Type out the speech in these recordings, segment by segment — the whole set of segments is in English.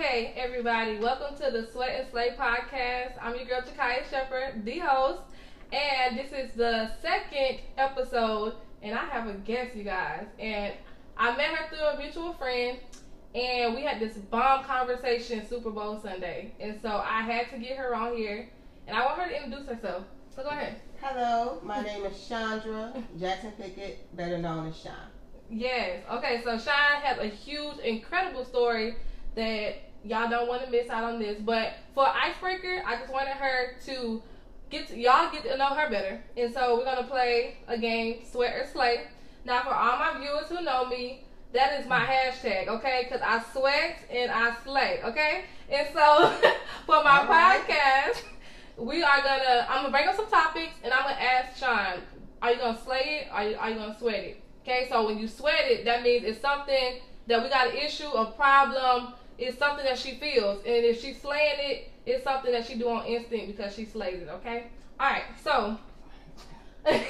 Okay, everybody, welcome to the Sweat and Slay podcast. I'm your girl Jakaya Shepherd, the host, and this is the second episode. And I have a guest, you guys, and I met her through a mutual friend, and we had this bomb conversation Super Bowl Sunday, and so I had to get her on here, and I want her to introduce herself. So go ahead. Hello, my name is Chandra Jackson Pickett, better known as Shawn. Yes. Okay. So Shawn has a huge, incredible story that y'all don't want to miss out on this. But for icebreaker, I just wanted her to get to, y'all get to know her better, and so we're gonna play a game, Sweat or Slay. Now, for all my viewers who know me, that is my hashtag, okay? Because I sweat and I slay, okay? And so for my right. podcast, we are gonna I'm gonna bring up some topics, and I'm gonna ask Shawn, are you gonna slay it? Are you, are you gonna sweat it? Okay, so when you sweat it, that means it's something that we got an issue, a problem. It's something that she feels, and if she's slaying it, it's something that she do on instinct because she slays it. Okay. All right. So,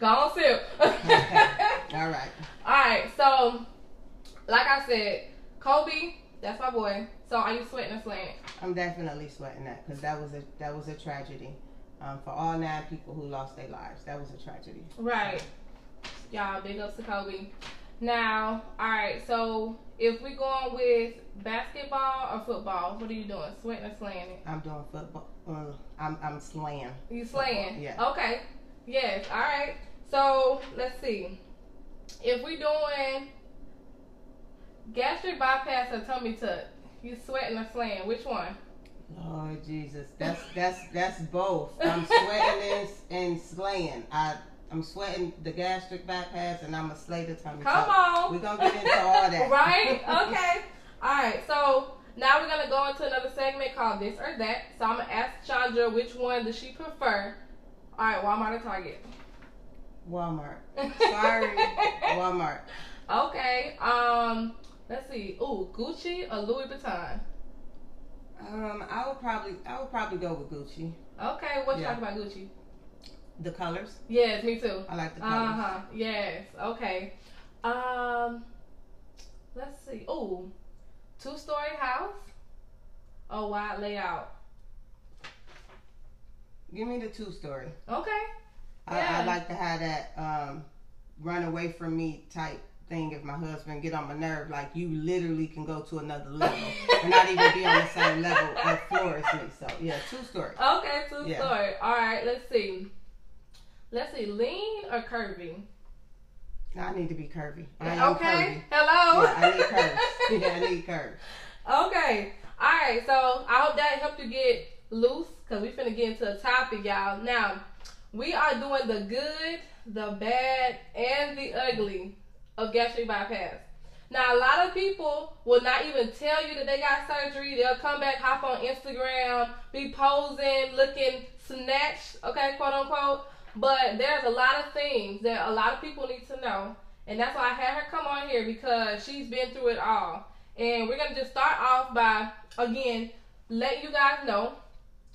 go on, sip. All right. All right. So, like I said, Kobe, that's my boy. So, are you sweating or slaying it? I'm definitely sweating that because that was a that was a tragedy um, for all nine people who lost their lives. That was a tragedy. Right. Y'all, big ups to Kobe. Now, all right. So, if we going with basketball or football, what are you doing? Sweating or slaying it? I'm doing football. Uh, I'm I'm slaying. You slaying? Yeah. Okay. Yes. All right. So let's see. If we doing gastric bypass or tummy tuck, you sweating or slaying? Which one? Lord Jesus, that's that's that's both. I'm sweating and, and slaying. I I'm sweating the gastric bypass and I'm a slay the tummy. Come on. We're gonna get into all that. right? Okay. All right. So now we're gonna go into another segment called this or that. So I'm gonna ask Chandra which one does she prefer. All right, Walmart or Target? Walmart. Sorry, Walmart. Okay. Um. Let's see. Ooh, Gucci or Louis Vuitton? Um, I would probably I would probably go with Gucci. Okay. What you Yeah. talk about Gucci? The colors. Yes, me too. I like the colors. Uh huh. Yes. Okay. Um. Let's see. Oh, two story house. Oh, wide layout. Give me the two story. Okay. I, Yeah. I like to have that um, run away from me type thing. If my husband get on my nerve, like you literally can go to another level and not even be on the same level or floor as me. So yeah, two story. Okay, two Yeah. story. All right. Let's see. Let's see. Lean or curvy? I need to be curvy. Okay. curvy. Hello. Yeah, I need curves. yeah, I need curves. Okay. All right. So I hope that helped you get loose because we finna get into a topic, y'all. Now we are doing the good, the bad, and the ugly of gastric bypass. Now a lot of people will not even tell you that they got surgery. They'll come back, hop on Instagram, be posing, looking snatched, okay, quote unquote. But there's a lot of things that a lot of people need to know. And that's why I had her come on here because she's been through it all. And we're gonna just start off by again letting you guys know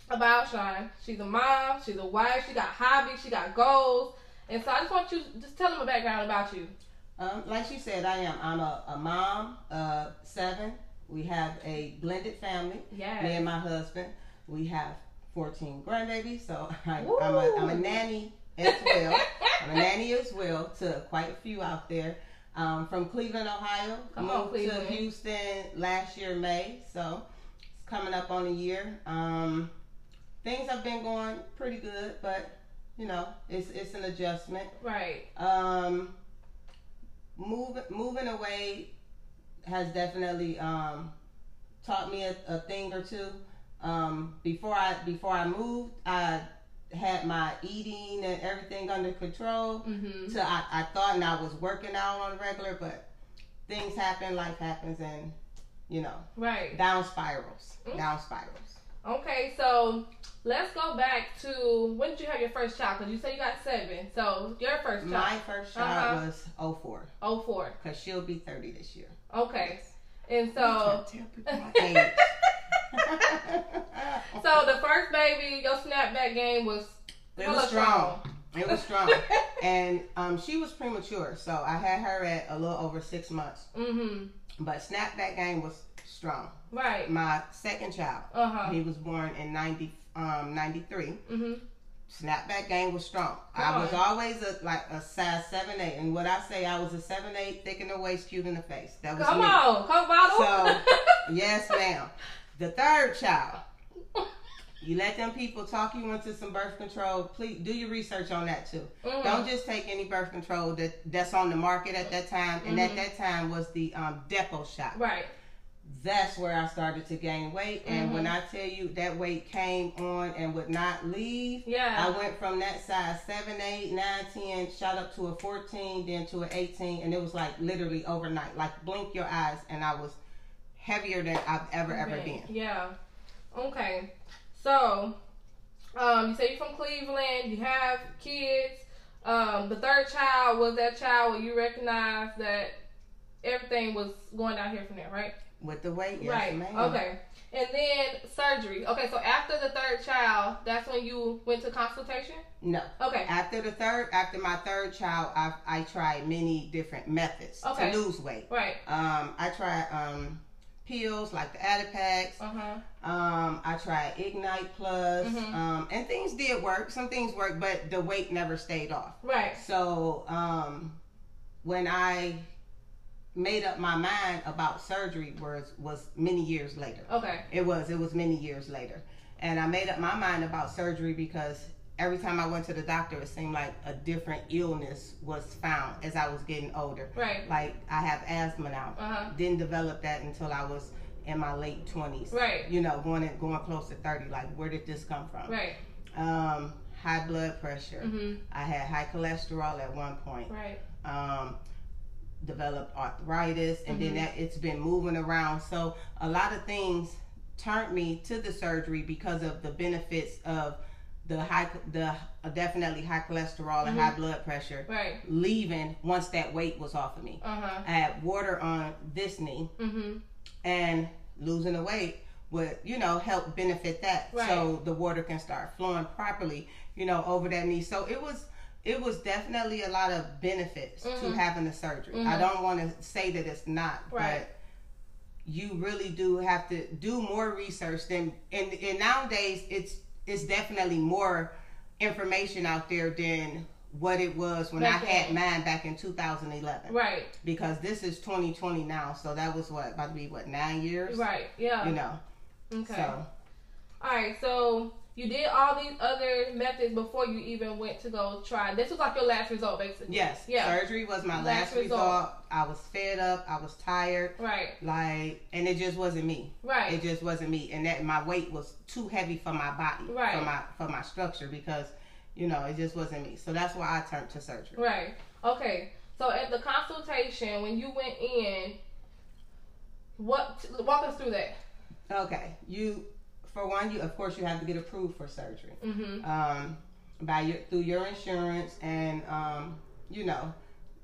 about Shawn. She's a mom, she's a wife, she got hobbies, she got goals. And so I just want you just tell them a background about you. Um, like she said, I am. I'm a, a mom of seven. We have a blended family. Me and my husband. We have 14 grandbabies, so I, I'm, a, I'm a nanny as well. I'm a nanny as well to quite a few out there. Um, from Cleveland, Ohio. Come on, Moved Cleveland. to Houston last year, May. So it's coming up on a year. Um, things have been going pretty good, but you know, it's it's an adjustment. Right. Um, moving moving away has definitely um, taught me a, a thing or two. Um, before I before I moved, I had my eating and everything under control. Mm-hmm. So I, I thought and I was working out on the regular, but things happen, life happens, and you know, Right. down spirals, Mm. down spirals. Okay, so let's go back to when did you have your first child? Because you say you got seven. So your first child. My child, first child Uh-huh. was 04 oh four. because she'll be 30 this year. Okay, and You so so the first baby, your snapback game was It was strong. It was strong. and um, she was premature, so I had her at a little over six months. mm-hmm. But snapback game was strong. Right. My second child, Uh huh. he was born in 90, um, 93. Mhm. Snapback game was strong. Come I was on. always a like a size seven eight, and what I say, I was a seven eight, thick in the waist, cute in the face. That was Come me. on, Coke bottle. So- Yes, ma'am. The third child, you let them people talk you into some birth control. Please do your research on that too. Mhm. Don't just take any birth control that that's on the market at that time. And Mhm. at that time was the um, Depo shot. Right. That's where I started to gain weight. And Mhm. when I tell you that weight came on and would not leave, Yeah. I went from that size 7, 8, 9, 10, shot up to a 14, then to an 18, and it was like literally overnight. Like blink your eyes, and I was heavier than I've ever, ever been. Yeah. Okay. So, um, you say you're from Cleveland. You have kids. Um, the third child was that child where you recognized that everything was going down here from there, right? With the weight, yes, right. ma'am. Okay. And then surgery. Okay. So after the third child, that's when you went to consultation. No. Okay. After the third, after my third child, I, I tried many different methods Okay. to lose weight. Right. Um, I tried um, pills like the Adipex. Uh huh. Um, I tried Ignite Plus, Mhm. um, and things did work. Some things worked, but the weight never stayed off. Right. So um, when I made up my mind about surgery was was many years later. Okay. It was it was many years later, and I made up my mind about surgery because every time I went to the doctor, it seemed like a different illness was found as I was getting older. Right. Like I have asthma now. Uh huh. Didn't develop that until I was in my late twenties. Right. You know, going going close to thirty. Like where did this come from? Right. Um, high blood pressure. Mhm. I had high cholesterol at one point. Right. Um, developed arthritis, and Mhm. then that it's been moving around. So a lot of things turned me to the surgery because of the benefits of the high, the uh, definitely high cholesterol and Mhm. high blood pressure. Right. Leaving once that weight was off of me. Uh huh. I had water on this knee, Mhm. and losing the weight would you know help benefit that Right. so the water can start flowing properly you know over that knee so it was it was definitely a lot of benefits to Mhm. having the surgery i don't want to say that it's not Right. but you really do have to do more research than and, and nowadays it's it's definitely more information out there than what it was when Back I had mine back in 2011 Right. because this is 2020 now so that was what about to be what nine years Right. Yeah. you know Okay. so All right. So you did all these other methods before you even went to go try. This was like your last result, basically. yes Yeah. surgery was my Last last, result. result i was fed up i was tired Right. like and it just wasn't me Right. it just wasn't me and that my weight was too heavy for my body Right. for my for my structure because you know it just wasn't me so that's why i turned to surgery Right. Okay. So at the consultation, when you went in, what walk us through that? okay you for one you of course you have to get approved for surgery Mm-hmm. um, by your through your insurance and um, you know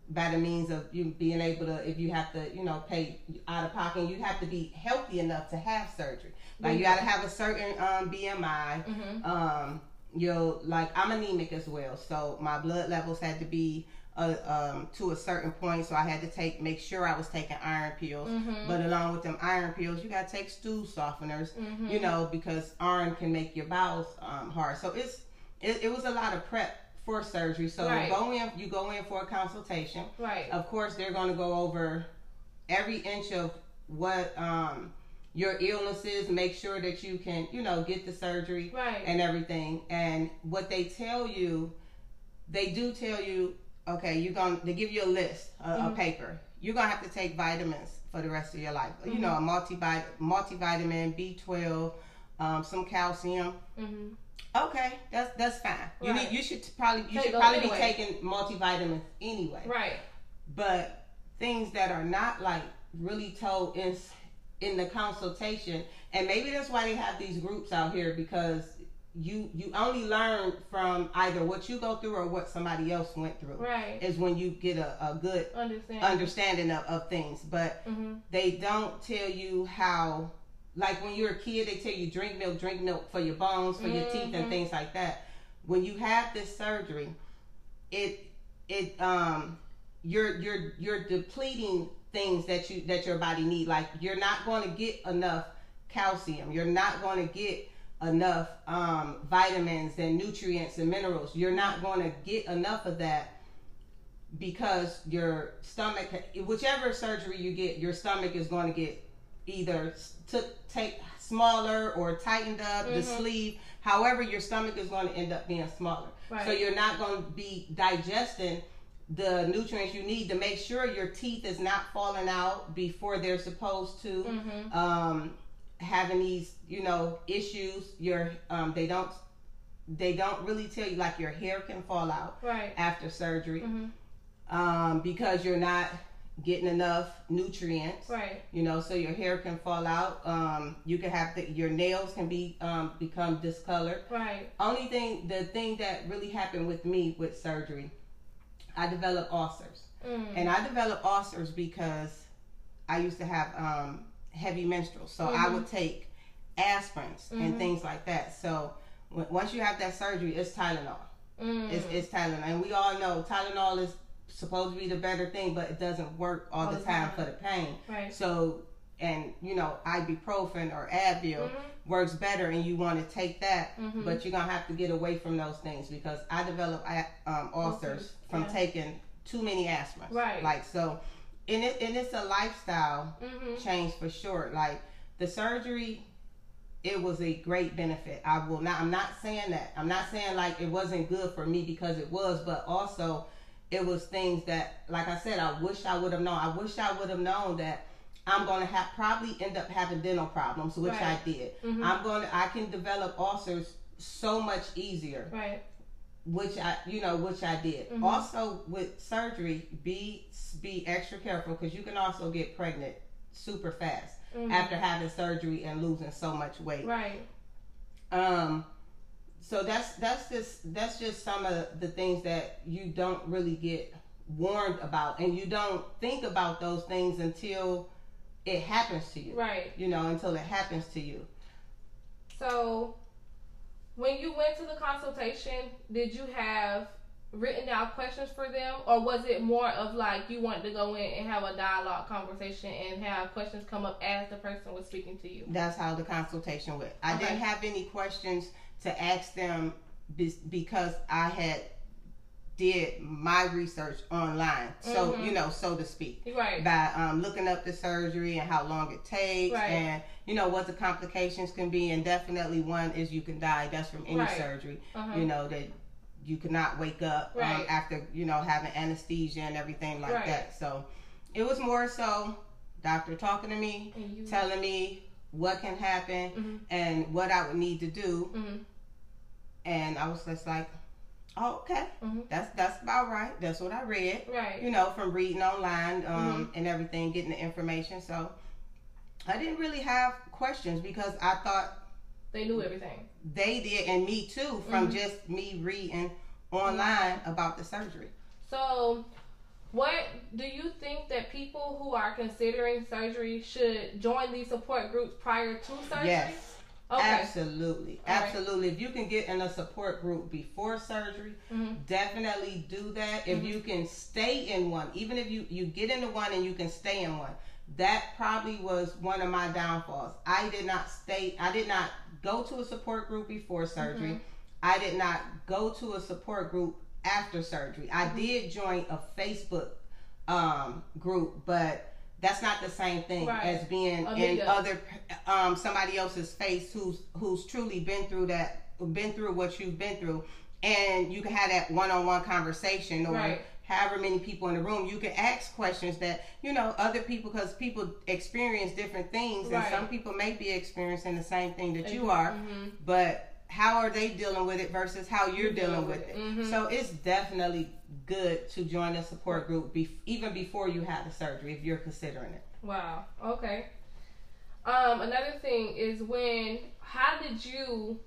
by the means of you being able to if you have to you know pay out of pocket you have to be healthy enough to have surgery like you got to have a certain um, BMI Mm-hmm. um, you'll like I'm anemic as well so my blood levels had to be uh, um, to a certain point so I had to take make sure I was taking iron pills Mm-hmm. but along with them iron pills you got to take stool softeners mm-hmm. you know, because iron can make your bowels um, hard. So it's it, it was a lot of prep for surgery. So Right. you go in, you go in for a consultation. Right. Of course, they're going to go over every inch of what um, your illness is. Make sure that you can, you know, get the surgery Right. and everything. And what they tell you, they do tell you, okay, you're going. to They give you a list, a, Mhm. a paper. You're gonna have to take vitamins for the rest of your life. You Mhm. know, a multivit, multivitamin, B12, um, some calcium. mm-hmm. Okay, that's that's fine. You Right. need you should probably you Take should probably anyway. be taking multivitamins anyway. Right. But things that are not like really told in in the consultation, and maybe that's why they have these groups out here because you you only learn from either what you go through or what somebody else went through. Right. Is when you get a, a good Understand. understanding of, of things. But mm-hmm. they don't tell you how like when you're a kid they tell you drink milk drink milk for your bones for your teeth and things like that when you have this surgery it it um you're you're you're depleting things that you that your body need. Like you're not going to get enough calcium. You're not going to get enough um, vitamins and nutrients and minerals. You're not going to get enough of that because your stomach, whichever surgery you get, your stomach is going to get either took take smaller or tightened up mm-hmm. the sleeve. However, your stomach is going to end up being smaller. Right. So you're not going to be digesting the nutrients you need to make sure your teeth is not falling out before they're supposed to. Mm-hmm. Um, having these, you know, issues, your um, they don't they don't really tell you like your hair can fall out right. after surgery mm-hmm. um, because you're not getting enough nutrients. Right. You know, so your hair can fall out. Um, you can have the, your nails can be um, become discolored. Right. Only thing, the thing that really happened with me with surgery I developed ulcers. Mm. And I developed ulcers because I used to have um, heavy menstruals. So mm-hmm. I would take aspirins mm-hmm. and things like that. So w- once you have that surgery, it's Tylenol. Mm. It's, it's Tylenol. And we all know Tylenol is supposed to be the better thing, but it doesn't work all, all the time, time, for the pain. Right. So, and you know, ibuprofen or Advil mm-hmm. works better, and you want to take that, mm-hmm. but you're gonna have to get away from those things because I developed um, ulcers from yeah. taking too many aspirins. Right. Like so, and it and it's a lifestyle mm-hmm. change for sure. Like the surgery, it was a great benefit. I will not. I'm not saying that. I'm not saying like it wasn't good for me because it was, but also it was things that, like I said, I wish I would have known. I wish I would have known that. I'm going to have probably end up having dental problems, which right. I did. Mm-hmm. I'm going to I can develop ulcers so much easier. Right which I, you know, which I did. Mm-hmm. Also, with surgery, be be extra careful because you can also get pregnant super fast mm-hmm. after having surgery and losing so much weight. Right. Um. So that's that's just that's just some of the things that you don't really get warned about, and you don't think about those things until it happens to you. Right. You know, until it happens to you. So when you went to the consultation, did you have written down questions for them, or was it more of like you wanted to go in and have a dialogue conversation and have questions come up as the person was speaking to you? That's how the consultation went. I okay. didn't have any questions to ask them because I had did my research online, so mm-hmm. you know, so to speak, right? By um, looking up the surgery and how long it takes, right. and you know what the complications can be, and definitely one is you can die. That's from any right. surgery. Uh-huh. You know that you cannot wake up um, right. um, after you know having anesthesia and everything like that. So it was more so doctor talking to me, you... telling me what can happen mm-hmm. and what I would need to do, mm-hmm. and I was just like Oh, okay. Mm-hmm. That's that's about right. That's what I read. Right. You know, from reading online um, mm-hmm. and everything, getting the information. So I didn't really have questions because I thought they knew everything. They did, and me too, from mm-hmm. just me reading online about the surgery. So, what do you think that people who are considering surgery should join these support groups prior to surgery? Yes. Okay. Absolutely. All Absolutely. Right. If you can get in a support group before surgery, mm-hmm. definitely do that. If mm-hmm. you can stay in one, even if you, you get into one and you can stay in one, that probably was one of my downfalls. I did not stay, I did not go to a support group before surgery. Mm-hmm. I did not go to a support group after surgery. I mm-hmm. did join a Facebook um, group, but that's not the same thing right. as being in other um, somebody else's face who's who's truly been through that been through what you've been through and you can have that one-on-one conversation or right. however many people in the room you can ask questions that you know other people because people experience different things right. and some people may be experiencing the same thing that you are mm-hmm. but how are they dealing with it versus how you're, you're dealing, dealing, with it, it. Mm-hmm. so it's definitely good to join a support group be- even before you have the surgery if you're considering it. Wow. Okay. Um, another thing is when how did you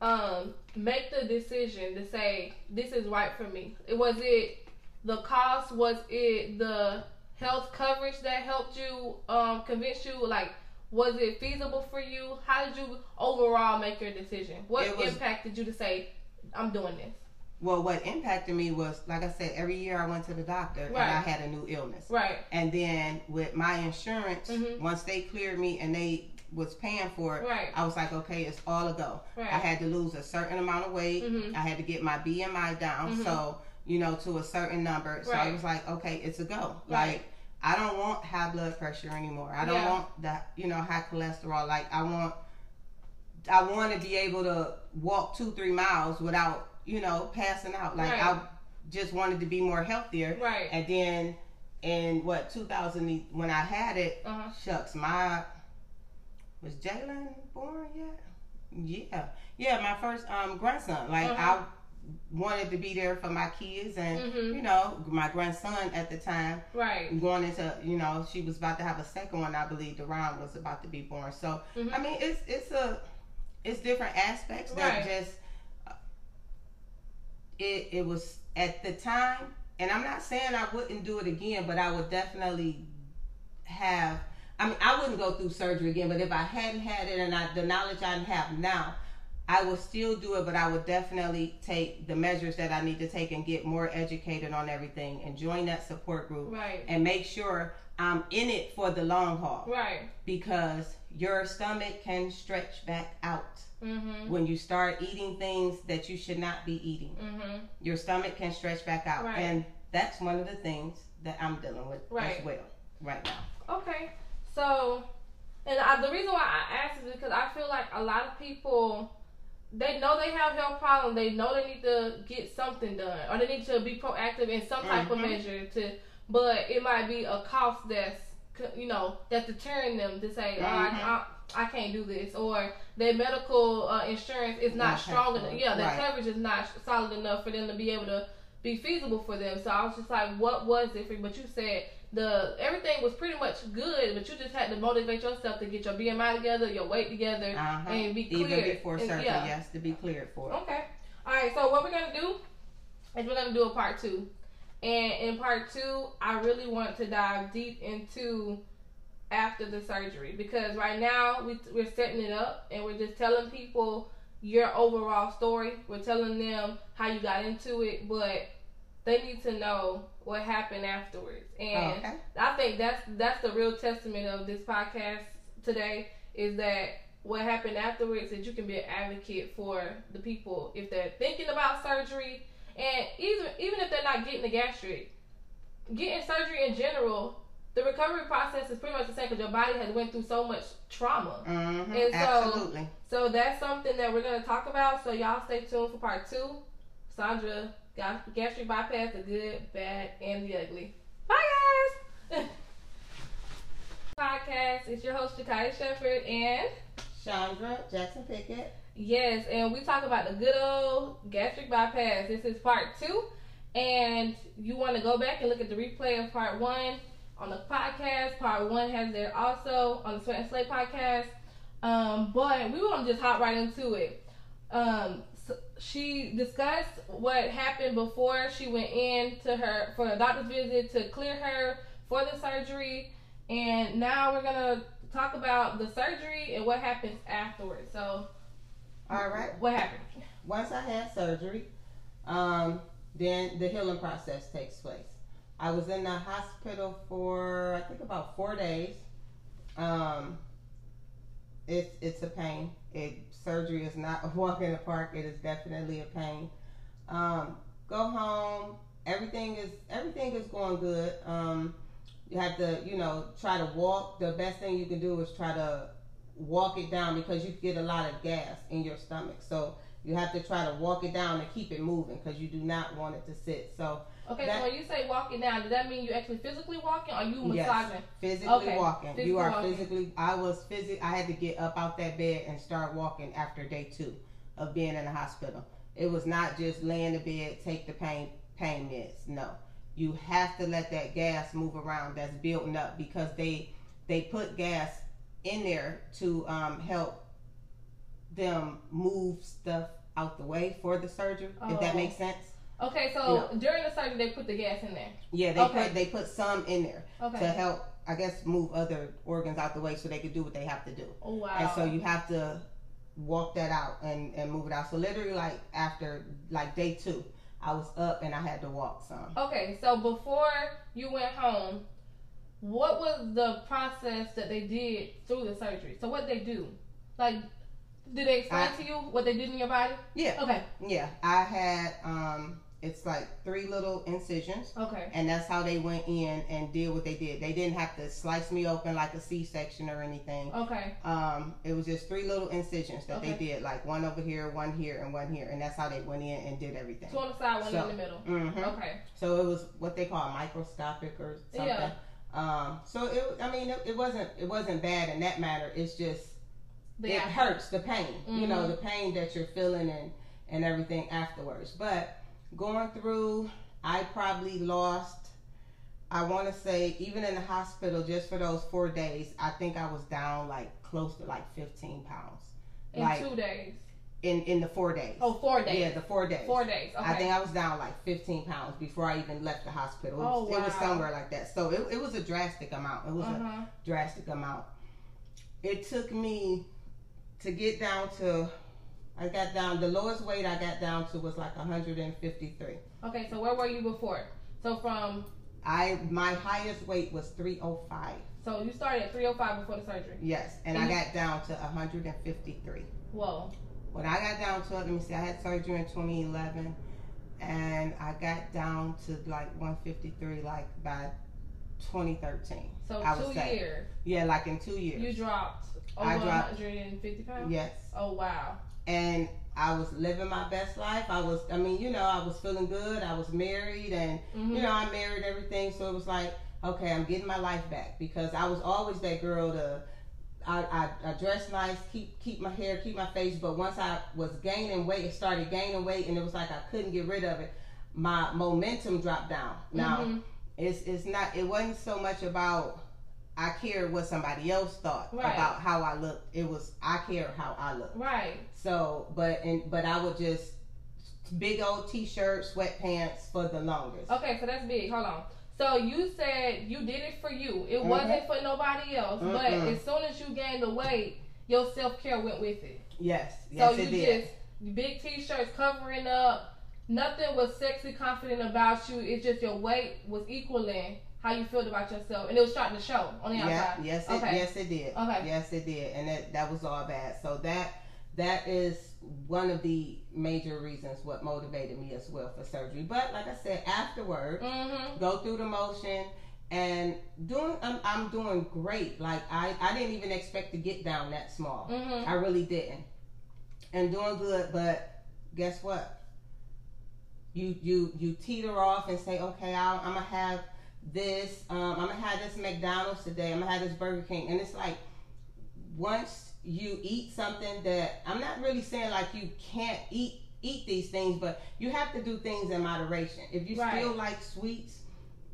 um, make the decision to say this is right for me? Was it the cost? Was it the health coverage that helped you um, convince you? Like, was it feasible for you? How did you overall make your decision? What was, impact did you to say I'm doing this? Well, what impacted me was, like I said, every year I went to the doctor and I had a new illness. Right. And then with my insurance, Mhm. once they cleared me and they was paying for it, Right. I was like, okay, it's all a go. Right. I had to lose a certain amount of weight. Mm-hmm. I had to get my BMI down, Mhm. so you know, to a certain number. So I was like, okay, it's a go. Right. Like I don't want high blood pressure anymore. I don't Yeah. want that, you know, high cholesterol. Like I want, I want to be able to walk two, three miles without, you know, passing out. Like Right. I just wanted to be more healthier. Right. And then in what 2000 when I had it, Uh-huh. shucks, my was Jalen born yet? Yeah, yeah, my first um grandson. Like Uh-huh. I wanted to be there for my kids, and Mhm. you know, my grandson at the time Right. going into, you know, she was about to have a second one. I believe the Deron was about to be born. So Mhm. I mean, it's it's a it's different aspects that Right. just it it was at the time, and I'm not saying I wouldn't do it again, but I would definitely have. I mean, I wouldn't go through surgery again, but if I hadn't had it and I, the knowledge I have now, I would still do it, but I would definitely take the measures that I need to take and get more educated on everything and join that support group Right. and make sure I'm in it for the long haul Right. because your stomach can stretch back out Mhm. when you start eating things that you should not be eating. Mhm. Your stomach can stretch back out, Right. and that's one of the things that I'm dealing with Right. as well right now. Okay. So, and I, the reason why I asked is because I feel like a lot of people, they know they have health problems. They know they need to get something done, or they need to be proactive in some type of Mhm. measure to. But it might be a cost that's, you know, that's deterring them to say, oh, I, Mhm. I, I can't do this, or their medical uh, insurance is not Not strong enough. Yeah, their Right. coverage is not solid enough for them to be able to be feasible for them. So I was just like, what was it for? But you said the everything was pretty much good, but you just had to motivate yourself to get your BMI together, your weight together, Uh-huh. and be Even cleared. before surgery, yeah. yes, to be cleared for. it. Okay. All right. So what we're gonna do is we're gonna do a part two, and in part two, I really want to dive deep into after the surgery because right now we we're setting it up and we're just telling people your overall story. We're telling them how you got into it, but they need to know what happened afterwards. And oh, okay. I think that's that's the real testament of this podcast today is that what happened afterwards that you can be an advocate for the people if they're thinking about surgery and even even if they're not getting the gastric, getting surgery in general, the recovery process is pretty much the same because your body has went through so much trauma. hmm And so- Absolutely. So that's something that we're gonna talk about. So y'all stay tuned for part two. Chandra got gastric bypass, the good, bad, and the ugly. Bye guys. Podcast. It's your host Jakai Shepherd, and Chandra Jackson Pickett. yes, and we talk about the good old gastric bypass. This is part two, and you want to go back and look at the replay of part one on the podcast. Part one has there also on the Sweat and Slay podcast. Um, but we want to just hop right into it. Um, so she discussed what happened before she went in to her for a doctor's visit to clear her for the surgery, and now we're gonna talk about the surgery and what happens afterwards. So, All right. what happened? Once I had surgery, um, then the healing process takes place. I was in the hospital for I think about four days. Um, it's it's a pain. It surgery is not a walk in the park. It is definitely a pain. Um, go home. Everything is everything is going good. Um, you have to you know try to walk. The best thing you can do is try to walk it down because you get a lot of gas in your stomach. So you have to try to walk it down and keep it moving because you do not want it to sit. So Okay, That- so when you say walking down, does that mean you actually physically walking or you massaging? Yes. physically Okay, walking, physically you are walking. physically. I was physic. I had to get up out that bed and start walking after day two of being in the hospital. It was not just lay in the bed, take the pain pain meds. No, you have to let that gas move around that's building up because they they put gas in there to um, help them move stuff out the way for the surgery. If that Oh. makes sense. Okay, so during the surgery they put the gas in there. Yeah, they Okay. put they put some in there Okay. to help, I guess, move other organs out the way so they could do what they have to do. Oh wow. And so you have to walk that out and, and move it out. So literally, like after like day two, I was up and I had to walk some. Okay, so before you went home, what was the process that they did through the surgery? So what they do? Like, did they explain I- to you what they did in your body? Yeah, Okay, yeah. I had um, it's like three little incisions. okay, And that's how they went in and did what they did. They didn't have to slice me open like a C-section or anything. okay, Um, it was just three little incisions that Okay. they did, like one over here, one here, and one here, and that's how they went in and did everything. two on the side, one So- in the middle. hmm Okay, So it was what they call microscopic or something. Yeah. Um, so it, I mean, it, it wasn't, it wasn't bad in that matter. It's just the it hurts the pain, you know, Mhm. the pain that you're feeling and and everything afterwards. But going through, I probably lost. I want to say even in the hospital, just for those four days, I think I was down like close to like 15 pounds in like two days. in in the four days. Oh, four days. Yeah, the four days. Four days. Okay. I think I was down like 15 pounds before I even left the hospital. It Oh, was, it was somewhere like that. So it, it was a drastic amount. It was a uh-huh. drastic amount. It took me to get down to, I got down, the lowest weight I got down to was like 153. Okay, so where were you before? So from I My highest weight was 305. so you started at 305 before the surgery. Yes, and I got down to 153. Whoa. When I got down to it, let me see, I had surgery in 2011, and I got down to like 153 like by 2013. So I two years Yeah, like in two years. you dropped over I dropped- 150 pounds. yes. Oh wow. And I was living my best life. I was, I mean, you know, I was feeling good. I was married, and Mhm. you know, I married everything. So it was like, okay, I'm getting my life back because I was always that girl to. I, I, I dress nice, keep keep my hair, keep my face, but once I was gaining weight, it started gaining weight, and it was like I couldn't get rid of it. My momentum dropped down. Now Mhm. it's it's not. It wasn't so much about I cared what somebody else thought Right. about how I looked. It was I care how I look. Right. So, but and but I would just big old t-shirt, sweatpants for the longest. Okay, so that's big. Hold on. So you said you did it for you. It Mhm. wasn't for nobody else. But Mm-mm. as soon as you gained the weight, your self care went with it. Yes, yes, so it you did. just big t-shirts covering up. Nothing was sexy confident about you. It's just your weight was equaling how you felt about yourself, and it was starting to show on the yeah, outside. yes, it, yes, it did. Okay. Yes, it did, and that that was all bad. So that that is one of the major reasons what motivated me as well for surgery. But like I said, afterward, Mm-hmm. go through the motion and doing I'm, I'm doing great like I, I didn't even expect to get down that small Mm-hmm. i really didn't and doing good but guess what you you you teeter off and say okay I'll, i'm gonna have this um, i'm gonna have this mcdonald's today i'm gonna have this burger king and it's like once you eat something that i'm not really saying like you can't eat eat these things but you have to do things in moderation if you Right. still like sweets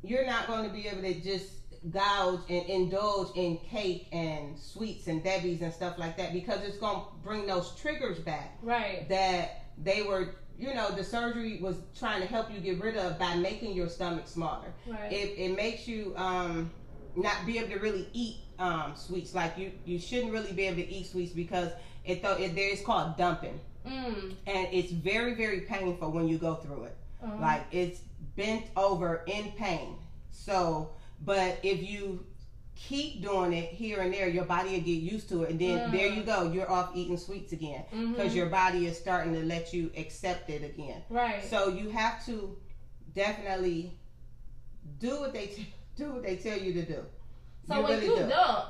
you're not going to be able to just gouge and indulge in cake and sweets and debbies and stuff like that because it's going to bring those triggers back Right. that they were you know the surgery was trying to help you get rid of by making your stomach smaller Right. it, it makes you um not be able to really eat um sweets like you you shouldn't really be able to eat sweets because it though it there is called dumping mm. and it's very very painful when you go through it Uh-huh. like it's bent over in pain so but if you keep doing it here and there your body will get used to it and then Mm. there you go you're off eating sweets again because Mhm. your body is starting to let you accept it again right. so you have to definitely do what they t- do what they tell you to do So you when really you do. dump,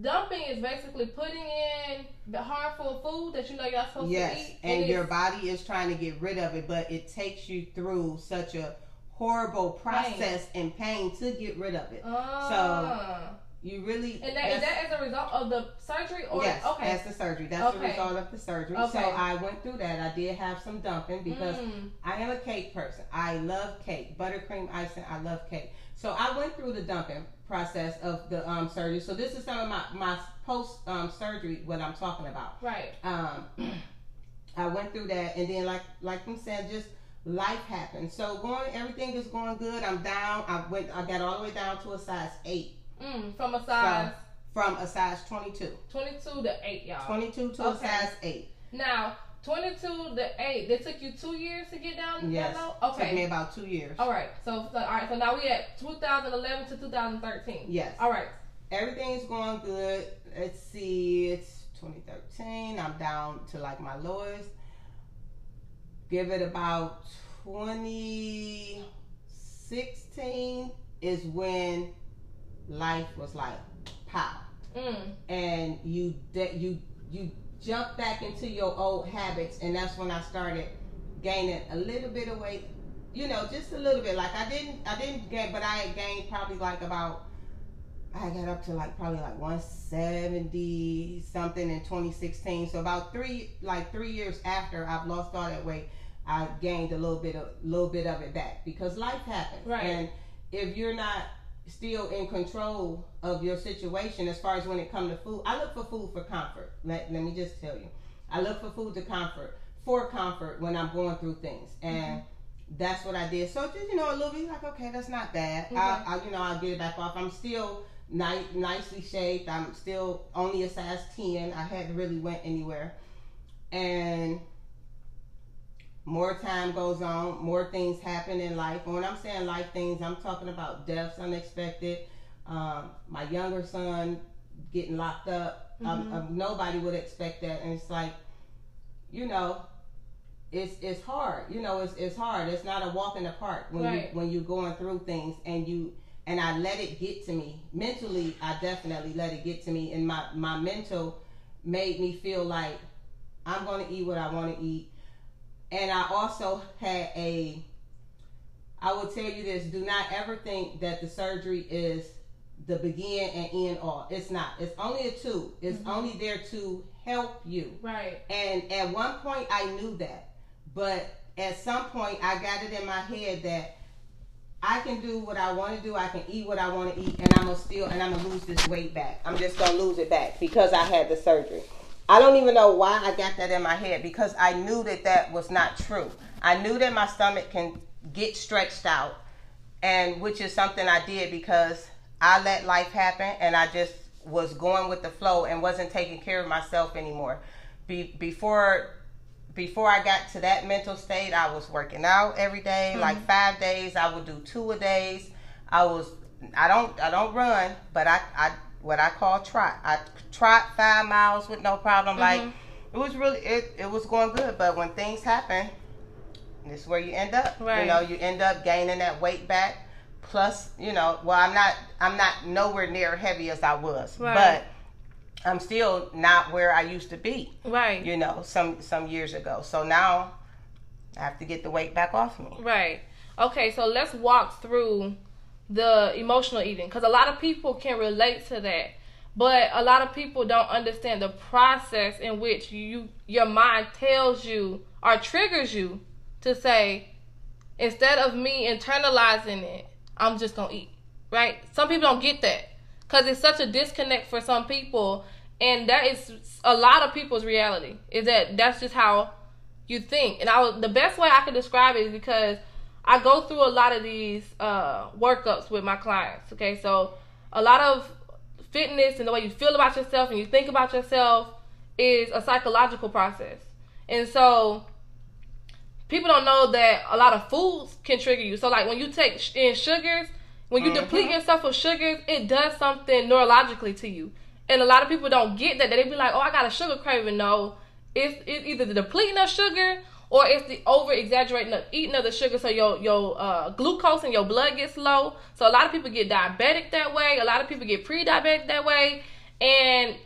dumping is basically putting in the harmful food that you know you're not supposed yes to eat. and it's- your body is trying to get rid of it but it takes you through such a horrible process and pain to get rid of it So you really and that, is that as a result of the surgery or yes, okay. that's the surgery. That's the result of the surgery. Okay. So I went through that. I did have some dumping because Mm. I am a cake person. I love cake, buttercream icing. I love cake. So I went through the dumping process of the um, surgery. So this is some of my my post um, surgery what I'm talking about. right. Um, I went through that, and then like like I'm saying, just life happened. So going, everything is going good. I'm down. I went. I got all the way down to a size eight Mm. From a size from a size 22. 22 to 8, y'all. 22 to Okay. a size eight. Now, 22 to 8. It took you two years to get down Yes. that low? Okay. Took me about two years. All right. So, so all right. So now we at 2011 to 2013. Yes. All right. Everything's going good. Let's see. It's 2013. I'm down to like my lowest. Give it about 2016 is when life was like pow, Mm. and you de- you you jump back into your old habits, and that's when I started gaining a little bit of weight. You know, just a little bit. Like I didn't I didn't gain, but I had gained probably like about I got up to like probably like 170 something in 2016. So about three like three years after I've lost all that weight, I gained a little bit of little bit of it back because life happens. Right. And if you're not still in control of your situation as far as when it comes to food, I look for food for comfort. Let, let me just tell you. I look for food to comfort for comfort when I'm going through things. Mm-hmm. And that's what I did. So just you know, a little bit like, okay, that's not bad. Okay. I, I, you know, I'll get it back off. I'm still ni- nicely shaped. I'm still only a size ten. I hadn't really went anywhere, and more time goes on, more things happen in life. And when I'm saying life things, I'm talking about deaths, unexpected. Um, my younger son getting locked up. Um, Mhm. um, nobody would expect that, and it's like, you know, it's it's hard. You know, it's it's hard. It's not a walk in the park when Right. you when you're going through things and you and I let it get to me mentally. I definitely let it get to me, and my my mental made me feel like I'm going to eat what I want to eat. And I also had a. I will tell you this: do not ever think that the surgery is the begin and end all. It's not. It's only a tool. It's Mhm. only there to help you. Right. And at one point, I knew that. But at some point, I got it in my head that I can do what I want to do. I can eat what I want to eat, and I'm gonna still and I'm gonna lose this weight back. I'm just gonna lose it back because I had the surgery. I don't even know why I got that in my head because I knew that that was not true. I knew that my stomach can get stretched out, and which is something I did because I let life happen and I just was going with the flow and wasn't taking care of myself anymore. Be, before before I got to that mental state, I was working out every day, mm-hmm. like five days. I would do two a days. I was I don't I don't run, but I I what I call trot. I trot five miles with no problem. Like Mhm. it was really it it was going good, but when things happen, this is where you end up. Right. You know, you end up gaining that weight back. Plus, you know, well, I'm not I'm not nowhere near heavy as I was, Right. but I'm still not where I used to be Right. you know, some some years ago. So now I have to get the weight back off me. Right. Okay, so let's walk through the emotional eating because a lot of people can relate to that, but a lot of people don't understand the process in which you your mind tells you or triggers you to say instead of me internalizing it, I'm just gonna eat. Right? Some people don't get that because it's such a disconnect for some people, and that is a lot of people's reality. Is that that's just how you think. And I the best way I can describe it is because I go through a lot of these uh, workups with my clients. Okay, so a lot of fitness and the way you feel about yourself and you think about yourself is a psychological process. And so people don't know that a lot of foods can trigger you. So like when you take in sugars, when you Mhm. deplete yourself of sugars, it does something neurologically to you. And a lot of people don't get that. They be like, "Oh, I got a sugar craving." No, it's it's either the depleting of sugar or it's the over exaggerating of eating of the sugar, so your your uh, glucose in your blood gets low. So a lot of people get diabetic that way. A lot of people get pre-diabetic that way, and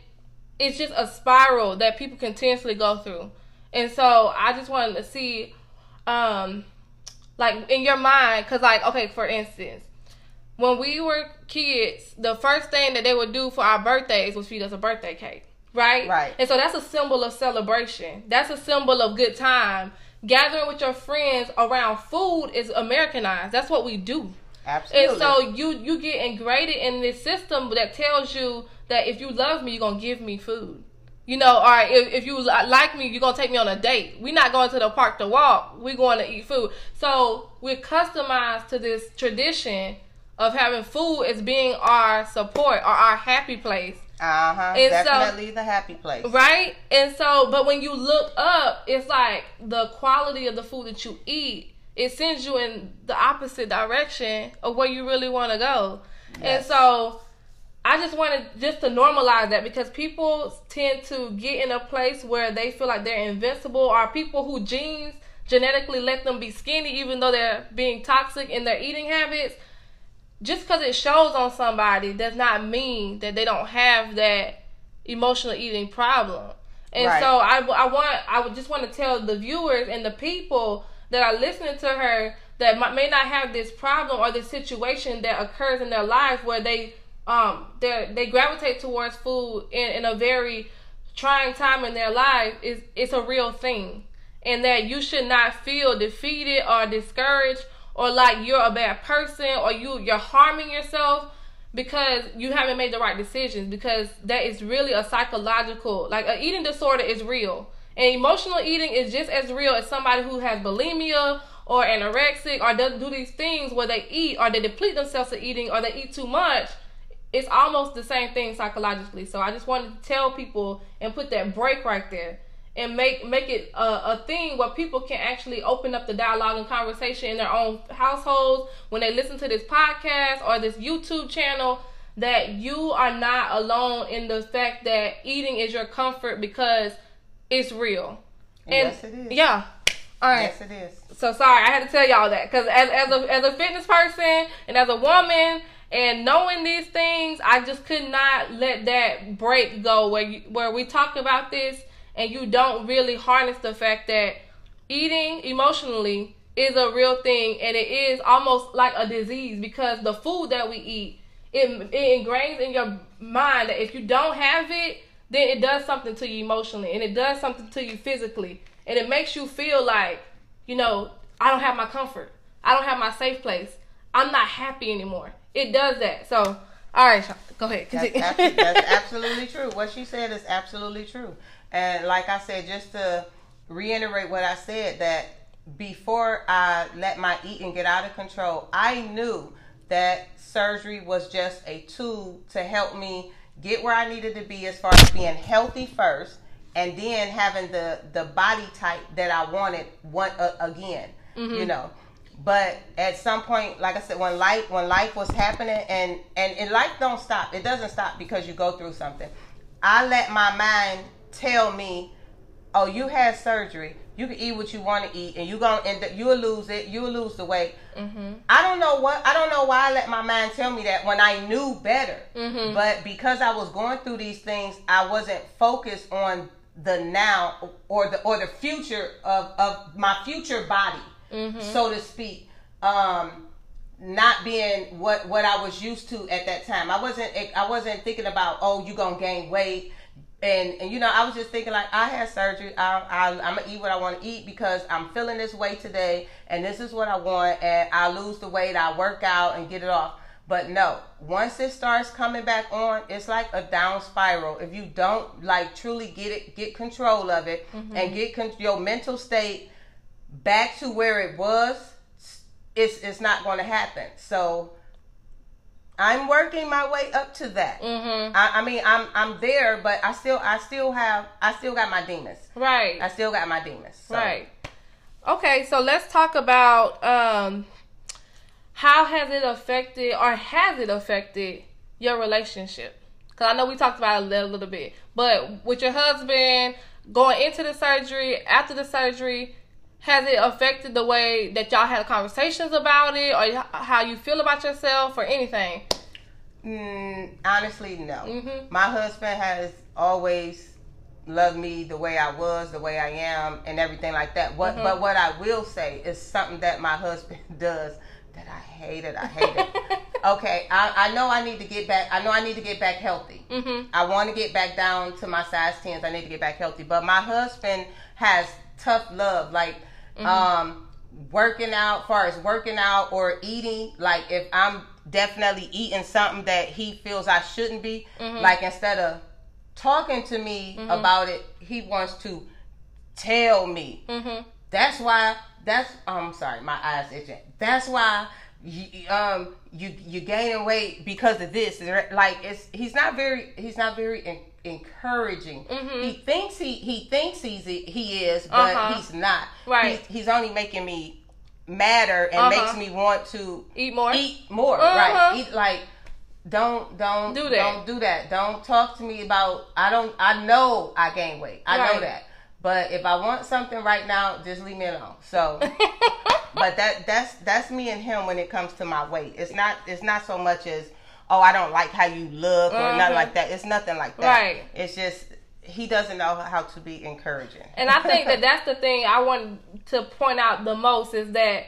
it's just a spiral that people continuously go through. And so I just wanted to see, um, like in your mind, because like okay, for instance, when we were kids, the first thing that they would do for our birthdays was feed us a birthday cake, right? Right. And so that's a symbol of celebration. That's a symbol of good time. Gathering with your friends around food is Americanized. That's what we do. Absolutely. And so you you get ingrained in this system that tells you that if you love me, you're gonna give me food. You know, or if, if you like me, you're gonna take me on a date. We're not going to the park to walk. We're going to eat food. So we're customized to this tradition of having food as being our support or our happy place. Uh huh. And so- Definitely the happy place. Right? And so, but when you look up, it's like the quality of the food that you eat, it sends you in the opposite direction of where you really want to go. And so, I just wanted just to normalize that because people tend to get in a place where they feel like they're invincible, or people who genes genetically let them be skinny even though they're being toxic in their eating habits just because it shows on somebody does not mean that they don't have that emotional eating problem. And Right. so I, I want I just want to tell the viewers and the people that are listening to her that may not have this problem or this situation that occurs in their life where they um they they gravitate towards food in, in a very trying time in their life is it's a real thing and that you should not feel defeated or discouraged or like you're a bad person or you you're harming yourself because you haven't made the right decisions because that is really a psychological like an eating disorder is real. And emotional eating is just as real as somebody who has bulimia or anorexic or doesn't do these things where they eat or they deplete themselves of eating or they eat too much. It's almost the same thing psychologically. So I just wanted to tell people and put that break right there and make make it a, a thing where people can actually open up the dialogue and conversation in their own households when they listen to this podcast or this YouTube channel that you are not alone in the fact that eating is your comfort because it's real. And Yes, it is. yeah. All right. Yes, it is. So sorry, I had to tell y'all that because as as a as a fitness person and as a woman and knowing these things, I just could not let that break go where you, where we talk about this and you don't really harness the fact that eating emotionally is a real thing and it is almost like a disease because the food that we eat it, it ingrains in your mind that if you don't have it then it does something to you emotionally and it does something to you physically. And it makes you feel like you know i don't have my comfort. I don't have my safe place. I'm not happy anymore. It does that. So all right go ahead That's, that's absolutely true. What she said is absolutely true. And like I said, just to reiterate what I said, that before I let my eating get out of control, I knew that surgery was just a tool to help me get where I needed to be as far as being healthy first, and then having the the body type that I wanted one uh, again. You know. But at some point like i said when life when life was happening and, and and life don't stop. It doesn't stop because you go through something. I let my mind tell me oh you had surgery you can eat what you want to eat and you gonna end up you'll lose it you'll lose the weight mm-hmm. i don't know what i don't know why i let my mind tell me that when i knew better Mhm. but because i was going through these things i wasn't focused on the now or the or the future of of my future body Mm-hmm. so to speak, um, not being what what I was used to at that time. I wasn't I wasn't thinking about oh you gonna gain weight. And, and you know I was just thinking like I had surgery. I, I I'm gonna eat what I want to eat because I'm feeling this way today and this is what I want and I lose the weight. I work out and get it off. But no once it starts coming back on it's like a down spiral. If you don't like truly get it get control of it mm-hmm. and get con- your mental state back to where it was, it's it's not going to happen. So I'm working my way up to that. Mm-hmm. I, I mean, I'm I'm there, but I still I still have I still got my demons. right I still got my demons. So. Right. Okay, so let's talk about um how has it affected or has it affected your relationship? Cuz I know we talked about it a little, little bit, but with your husband going into the surgery, after the surgery, has it affected the way that y'all had conversations about it or how you feel about yourself or anything? Mm, honestly, no. Mhm. My husband has always loved me the way I was, the way I am, and everything like that. What, Mhm. but what I will say is something that my husband does that I hate it. I hate it. okay, I, I know I need to get back. I know I need to get back healthy. Mhm. I want to get back down to my size tens. I need to get back healthy. But my husband has tough love, like um, working out, far as working out or eating. Like if I'm definitely eating something that he feels I shouldn't be, Mhm. like instead of talking to me about it, he wants to tell me. Mhm. That's why. That's I'm sorry, my eyes itching. That's why you, um, you you gaining weight because of this. Like it's he's not very he's not very encouraging. Mhm. He thinks he he thinks he's he is, but Uh-huh. he's not. Right. He's, he's only making me madder and Uh-huh. makes me want to Eat more. eat more. Uh-huh. Right. Eat like don't don't Do that. Don't do that. Don't talk to me about I don't I know I gain weight. I know that. But if I want something right now, just leave me alone. So but that that's that's me and him when it comes to my weight. It's not it's not so much as oh I don't like how you look or Mhm. nothing like that. It's nothing like that. Right. It's just he doesn't know how to be encouraging. And I think that that's the thing I want to point out the most is that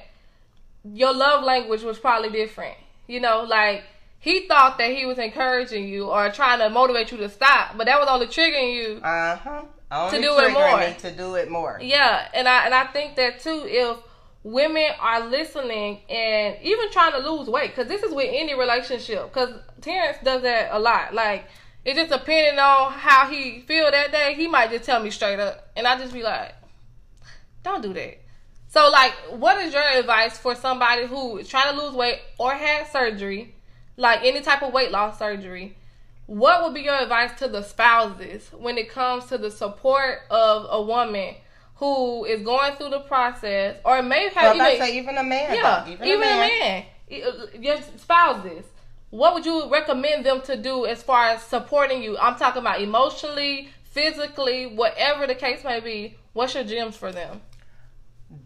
your love language was probably different. You know, like he thought that he was encouraging you or trying to motivate you to stop, but that was only triggering you. uh huh. Only do it more. to do it more. Yeah, and I and I think that too if women are listening and even trying to lose weight because this is with any relationship because Terrence does that a lot. Like it just depending on how he feel that day, he might just tell me straight up, and I just be like, "Don't do that." So, like, what is your advice for somebody who is trying to lose weight or had surgery, like any type of weight loss surgery? What would be your advice to the spouses when it comes to the support of a woman who is going through the process, or may have Well, even, say even a man. yeah, though. even, a man, E- uh, your spouses. What would you recommend them to do as far as supporting you? I'm talking about emotionally, physically, whatever the case may be. What's your gems for them?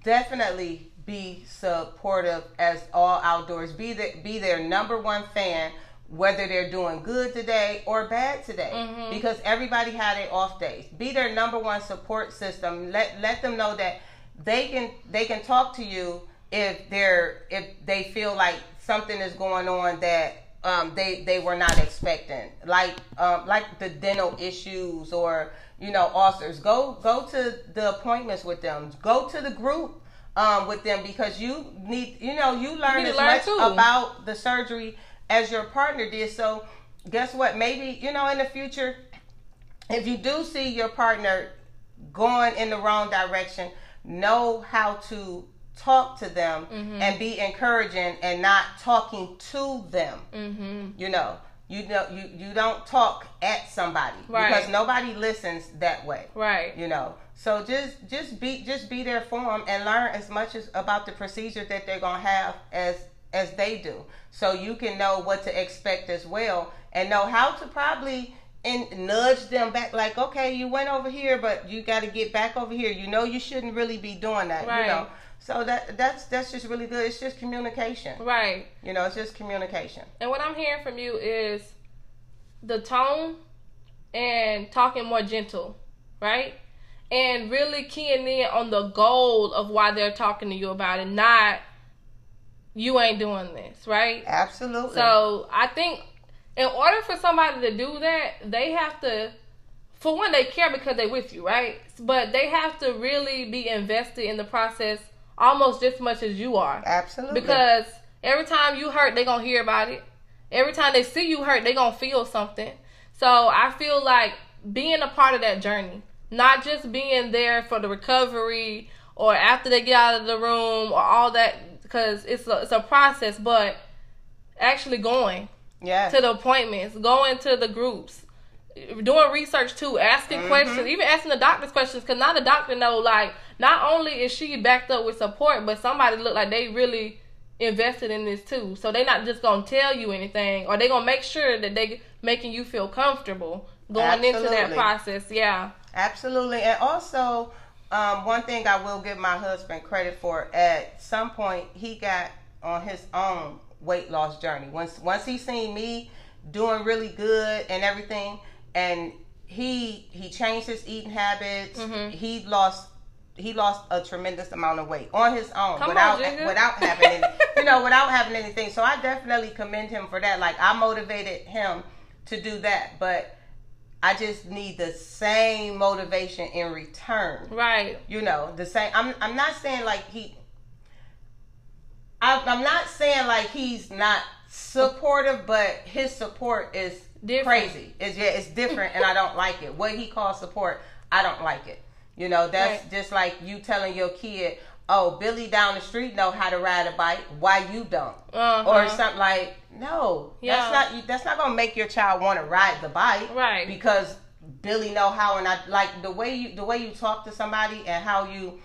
definitely be supportive as all outdoors. Be the, be their number one fan, whether they're doing good today or bad today, Mhm. because everybody had their off days. Be their number one support system. Let let them know that they can they can talk to you if they're if they feel like something is going on that um, they they were not expecting, like um, like the dental issues or you know ulcers. Go go to the appointments with them. Go to the group um, with them because you need you know you learn to as learn much too. about the surgery as your partner did. So guess what? Maybe you know in the future if you do see your partner going in the wrong direction, know how to talk to them Mm-hmm. and be encouraging and not talking to them. Mm-hmm. You know, you know, you you don't talk at somebody Right. because nobody listens that way. Right. You know, so just just be just be there for them and learn as much as about the procedure that they're gonna have as as they do, so you can know what to expect as well and know how to probably and nudge them back. Like, okay, you went over here, but you got to get back over here. You know, you shouldn't really be doing that. Right. You know, so that that's that's just really good. It's just communication. Right. You know, it's just communication. And what I'm hearing from you is the tone and talking more gentle, right? And really keying in on the goal of why they're talking to you about it, not you ain't doing this, right? Absolutely. So I think in order for somebody to do that, they have to, for one, they care because they're with you, right? But they have to really be invested in the process almost just as much as you are. Absolutely. Because every time you hurt, they're gonna hear about it. Every time they see you hurt, they're gonna feel something. So I feel like being a part of that journey, not just being there for the recovery or after they get out of the room or all that, because it's a, it's a process, but actually going yeah. to the appointments, going to the groups, doing research too, asking Mhm. questions, even asking the doctors questions, because now the doctor know like not only is she backed up with support, but somebody look like they really invested in this too. So they're not just gonna tell you anything, or they gonna make sure that they making you feel comfortable going into that process. Yeah. Absolutely. And also, um, one thing I will give my husband credit for, at some point, he got on his own weight loss journey. Once once he seen me doing really good and everything, and he he changed his eating habits. Mhm. He lost he lost a tremendous amount of weight on his own Come without Jigga. without having any, you know without having anything. So I definitely commend him for that. Like I motivated him to do that, but I just need the same motivation in return. Right. You know, the same. I'm I'm not saying like he. I, I'm not saying like he's not supportive, but his support is Different. crazy. It's yeah, it's different, and I don't like it. What he calls support, I don't like it. You know, that's Right. just like you telling your kid, oh, Billy down the street know how to ride a bike, why you don't? Uh-huh. Or something like, no, Yeah. that's not that's not gonna make your child want to ride the bike, Right. Because Billy know how, and I like the way you the way you talk to somebody and how you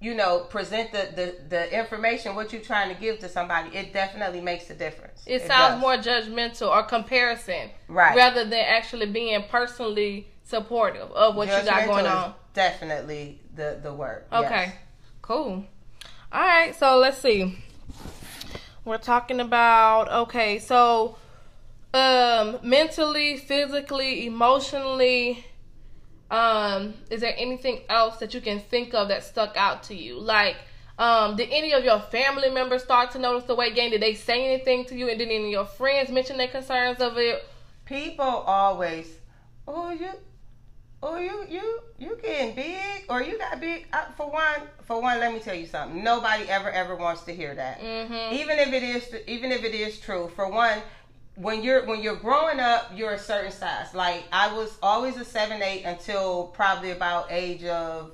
you know present the the, the information what you're trying to give to somebody. It definitely makes a difference. It sounds does. more judgmental or comparison, Right. Rather than actually being personally supportive of what you got going on. Definitely the the word. Okay, yes. Cool. All right, so let's see. We're talking about okay, so um mentally, physically, emotionally um is there anything else that you can think of that stuck out to you? Like um, did any of your family members start to notice the weight gain? Did they say anything to you? And did any of your friends mention their concerns of it? People always, oh you, oh you you you getting big or you got big. Uh, for one, for one, let me tell you something. Nobody ever ever wants to hear that. Mm-hmm. Even if it is even if it is true. For one, when you're when you're growing up, you're a certain size. Like I was always a seven eight until probably about age of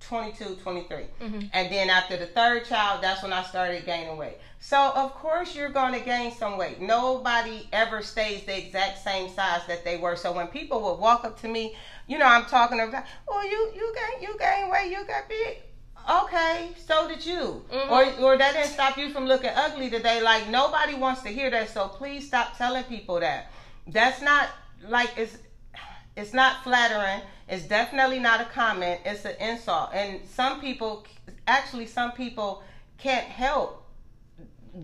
22, 23. And then after the third child, that's when I started gaining weight. So, of course, you're going to gain some weight. Nobody ever stays the exact same size that they were. So, when people would walk up to me, you know, I'm talking about, oh, you you gain you gain weight, you got big. Okay, so did you. Mhm. Or or that didn't stop you from looking ugly today. Like nobody wants to hear that. So please stop telling people that. That's not like it's it's not flattering. It's definitely not a comment. It's an insult. And some people, actually, some people can't help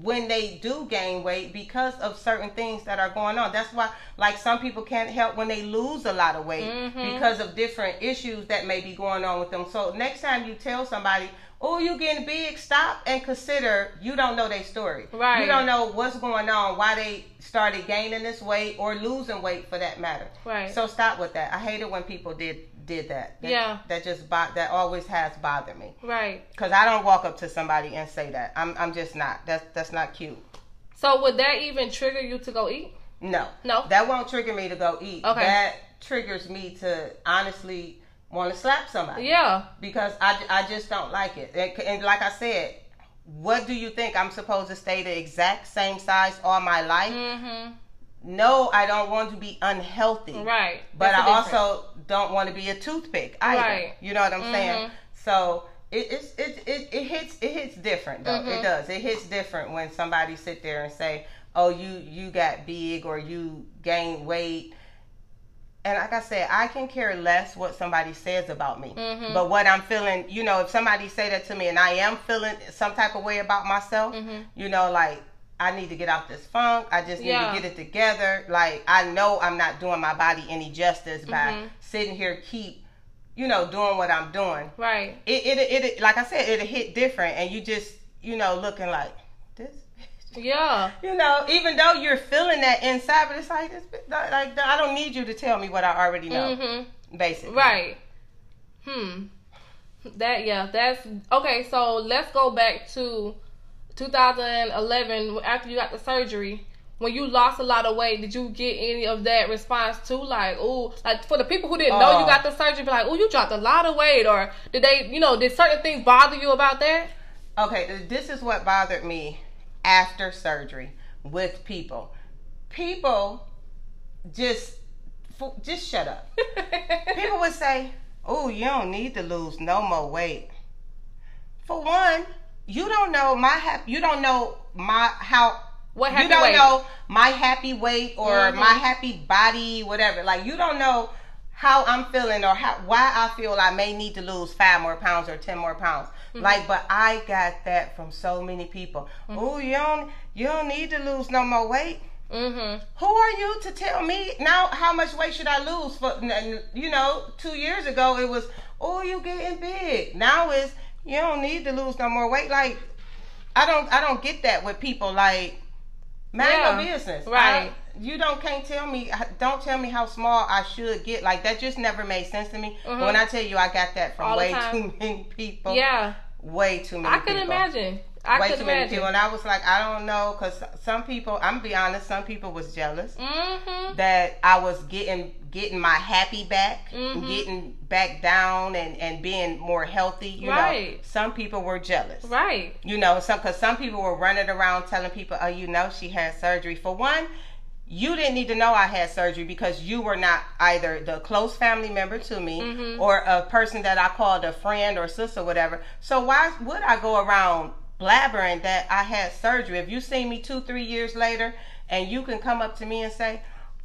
when they do gain weight because of certain things that are going on. That's why, like, some people can't help when they lose a lot of weight Mhm. because of different issues that may be going on with them. So, next time you tell somebody, oh, you getting big, stop and consider you don't know their story. Right. You don't know what's going on, why they started gaining this weight or losing weight for that matter. Right. So stop with that. I hate it when people did did that. That- Yeah. That just bo- that always has bothered me. Right. Cause I don't walk up to somebody and say that. I'm I'm just not. That's that's not cute. So would that even trigger you to go eat? No. No. That won't trigger me to go eat. Okay. That triggers me to honestly want to slap somebody. Yeah. Because I, I just don't like it. And, and like I said, what do you think? I'm supposed to stay the exact same size all my life? Mm-hmm. No, I don't want to be unhealthy. Right. But I also don't want to be a toothpick either. Right. You know what I'm saying? Mhm. So it, it's it, it it hits it hits different though. Mhm. It does. It hits different when somebody sit there and say, "Oh, you you got big or you gained weight." And like I said, I can care less what somebody says about me. Mhm. But what I'm feeling, you know, if somebody say that to me and I am feeling some type of way about myself, Mhm. you know, like I need to get out this funk. I just need Yeah. to get it together. Like I know I'm not doing my body any justice by Mhm. sitting here keep, you know, doing what I'm doing. Right. It it it, like I said, it'll hit different, and you just you know looking like this. bitch. Yeah. You know, even though you're feeling that inside, but it's like this. Like I don't need you to tell me what I already know. Mm-hmm. Basically, Right. Hmm. That yeah, that's okay. So let's go back to 2011 after you got the surgery. When you lost a lot of weight, did you get any of that response too? Like, oh, like for the people who didn't know you Oh. got the surgery, be like, oh, you dropped a lot of weight, or did they, you know, did certain things bother you about that? Okay, this is what bothered me after surgery with people. People just just shut up. People would say, "Oh, you don't need to lose no more weight." For one, you don't know my hap- you don't know my how What you don't weight? know my happy weight or Mhm. my happy body, whatever. Like you don't know how I'm feeling or how why I feel I may need to lose five more pounds or ten more pounds. Mm-hmm. Like, but I got that from so many people. Oh, you don't you don't need to lose no more weight. Mm-hmm. Who are you to tell me now how much weight should I lose? For you know, two years ago it was, oh, you getting big. Now it's you don't need to lose no more weight. Like, I don't I don't get that with people. Like, mind Yeah, your business. right. I- you don't can't tell me. Don't tell me how small I should get. Like that just never made sense to me. Mhm. When I tell you I got that from All way too many people. Yeah, Way too many. I can people. imagine. I way too many people. And I was like, I don't know, because some people, I'm gonna be honest, some people was jealous Mm-hmm. that I was getting getting my happy back, Mhm. getting back down, and and being more healthy. You know, some people were jealous. Right. You know, some because some people were running around telling people, "Oh, you know, she had surgery." For one, you didn't need to know I had surgery because you were not either the close family member to me Mhm. or a person that I called a friend or sister, whatever. So why would I go around blabbering that I had surgery? If you see me two, three years later, and you can come up to me and say.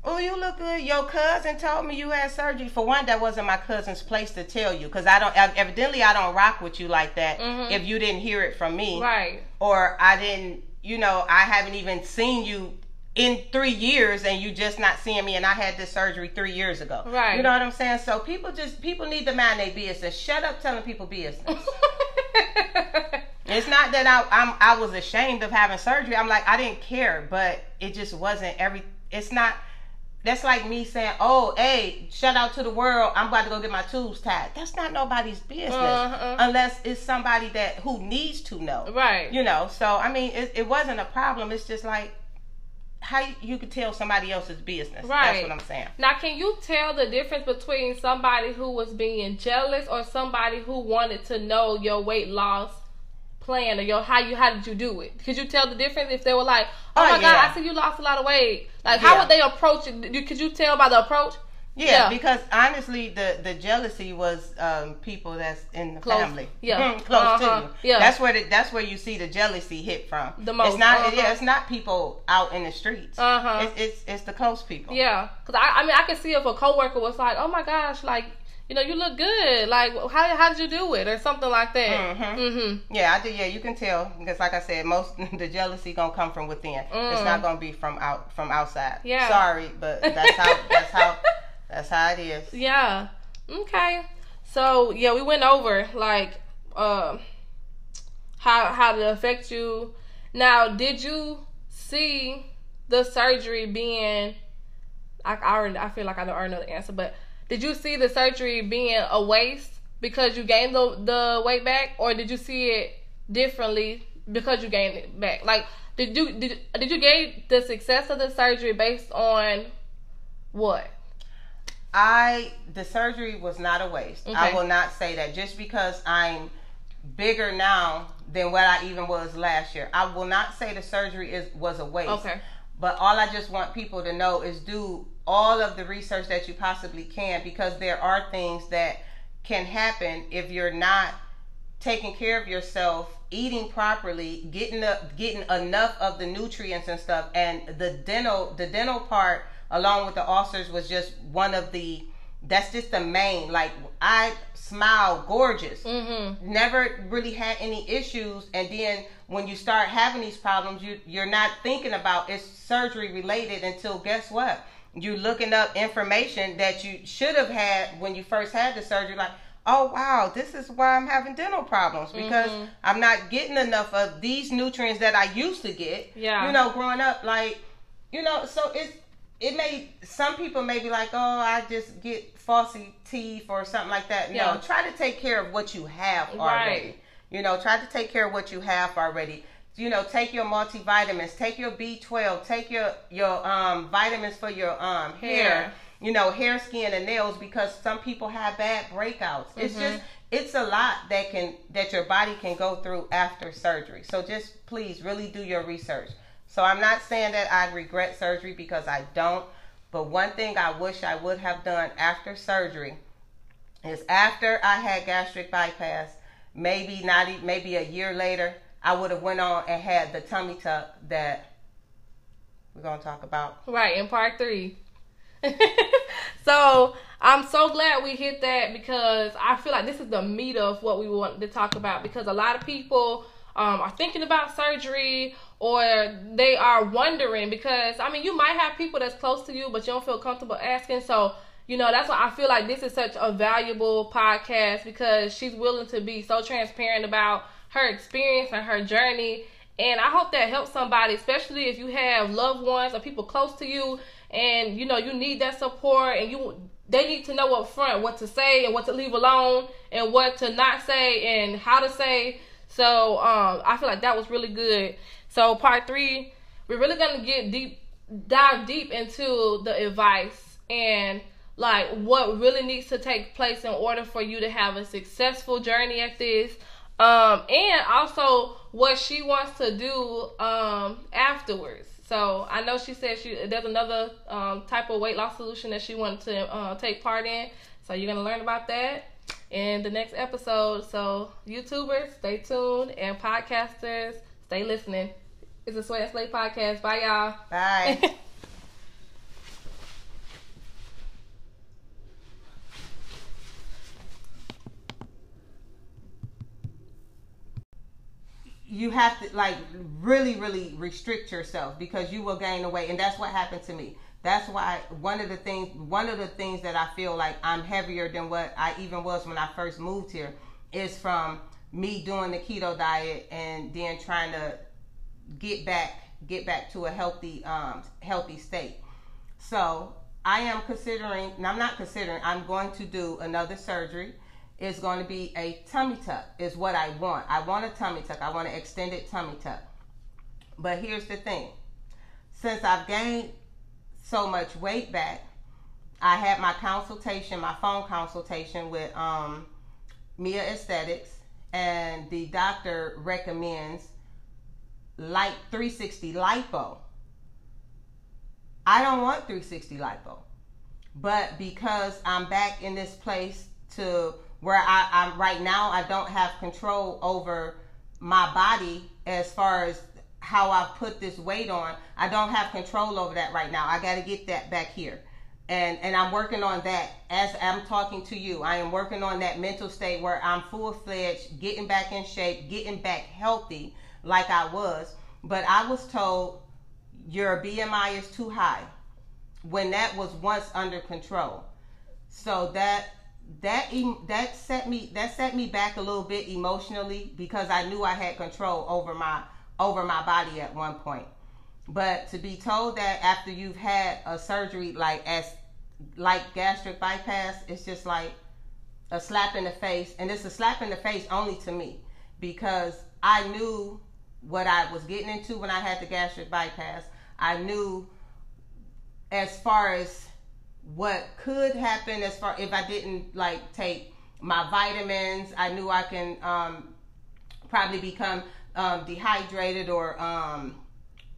Oh, you look good. Your cousin told me you had surgery. For one, that wasn't my cousin's place to tell you, because I don't. Evidently, I don't rock with you like that. Mhm. If you didn't hear it from me, Right. or I didn't, you know, I haven't even seen you in three years and you just not seeing me and I had this surgery three years ago. Right. You know what I'm saying? So people just people need to mind their business. Shut up telling people business. it's not that I I'm I was ashamed of having surgery. I'm like, I didn't care, but it just wasn't every it's not that's like me saying, "Oh, hey, shout out to the world! I'm about to go get my tubes tied." That's not nobody's business, Uh-huh. unless it's somebody that who needs to know right. you know so i mean it, it wasn't a problem it's just like how you, could tell somebody else's business that's Right. what i'm saying Now, can you tell the difference between somebody who was being jealous or somebody who wanted to know your weight loss plan or your how you how did you do it? Could you tell the difference if they were like, "Oh, Oh, my god. I see you lost a lot of weight." Like, how Yeah. would they approach it? Could you tell by the approach? yeah, Yeah. because honestly the the jealousy was um people that's in the Close. family Yeah. Mhm, close Uh-huh. to you Yeah. that's where the, that's where you see the jealousy hit from The most. it's not Uh-huh. yeah it's not people out in the streets Uh-huh. it's, it's it's the close people Yeah, because I, I mean, I can see if a coworker was like, "Oh my gosh, like, you know, you look good. Like, how how did you do it, or something like that." Mhm. Mm-hmm. Yeah, I did. Yeah, you can tell because, like I said, most the jealousy gonna come from within. It's Mm. not gonna be from out from outside. Yeah. Sorry, but that's how that's how that's how it is. Yeah. Okay. So yeah, we went over like um how how it affect you. Now, did you see the surgery being? I, I already I feel like I don't already know the answer, but did you see the surgery being a waste because you gained the the weight back, or did you see it differently because you gained it back? Like, did you did did you gauge the success of the surgery based on what? I the surgery was not a waste. I will not say that just because I'm bigger now than what I even was last year. I will not say the surgery is was a waste. Okay. But all I just want people to know is do all of the research that you possibly can because there are things that can happen if you're not taking care of yourself, eating properly, getting the, getting enough of the nutrients and stuff. And the dental the dental part along with the ulcers was just one of the that's just the main like I smile gorgeous Mm-hmm. never really had any issues and then when you start having these problems you you're not thinking about it's surgery related until guess what you're looking up information that you should have had when you first had the surgery like oh wow this is why i'm having dental problems because Mhm. i'm not getting enough of these nutrients that i used to get Yeah. you know growing up like you know so it's it may some people may be like oh i just get falsy teeth or something like that Yeah. no try to take care of what you have already Right. you know try to take care of what you have already you know take your multivitamins take your b12 take your your um vitamins for your um hair, Hair. you know hair skin and nails because some people have bad breakouts it's Mhm. just it's a lot that can that your body can go through after surgery so just please really do your research so i'm not saying that i regret surgery because i don't but one thing i wish i would have done after surgery is after i had gastric bypass maybe not maybe a year later i would have went on and had the tummy tuck that we're to talk about Right, in part three. so I'm so glad we hit that because I feel like this is the meat of what we want to talk about because a lot of people um, are thinking about surgery or they are wondering because I mean you might have people that's close to you but you don't feel comfortable asking so you know that's why I feel like this is such a valuable podcast because she's willing to be so transparent about her experience and her journey and I hope that helps somebody, especially if you have loved ones or people close to you, and you know you need that support, and you they need to know up front what to say and what to leave alone, and what to not say and how to say. So um, I feel like that was really good. So part three, we're really gonna get deep, dive deep into the advice and like what really needs to take place in order for you to have a successful journey at this. Um, and also what she wants to do um, afterwards. So I know she said she there's another um, type of weight loss solution that she wanted to uh, take part in. So you're gonna learn about that in the next episode. So YouTubers, stay tuned, and podcasters, stay listening. It's a Sweat and Slay podcast. Bye, y'all. Bye. you have to like really really restrict yourself because you will gain the weight. And that's what happened to me. That's why one of the things one of the things that i feel like i'm heavier than what i even was when i first moved here is from me doing the keto diet and then trying to get back get back to a healthy um healthy state. So i am considering and i'm not considering i'm going to do another surgery is going to be a tummy tuck is what I want. I want a tummy tuck. I want an extended tummy tuck. But here's the thing. Since I've gained so much weight back, I had my consultation, my phone consultation with um, Mia Aesthetics, and the doctor recommends light 360 lipo. I don't want 360 lipo, but because I'm back in this place to where I, I'm right now, I don't have control over my body as far as how I've put this weight on. I don't have control over that right now. I got to get that back here. And, and I'm working on that as I'm talking to you. I am working on that mental state where I'm full fledged, getting back in shape, getting back healthy like I was. But I was told your BMI is too high when that was once under control. So that that that set me that set me back a little bit emotionally because I knew I had control over my over my body at one point. But to be told that after you've had a surgery like as like gastric bypass, it's just like a slap in the face, and it's a slap in the face only to me because I knew what I was getting into when I had the gastric bypass. I knew as far as what could happen as far if I didn't like take my vitamins. I knew I can um, probably become um, dehydrated or um,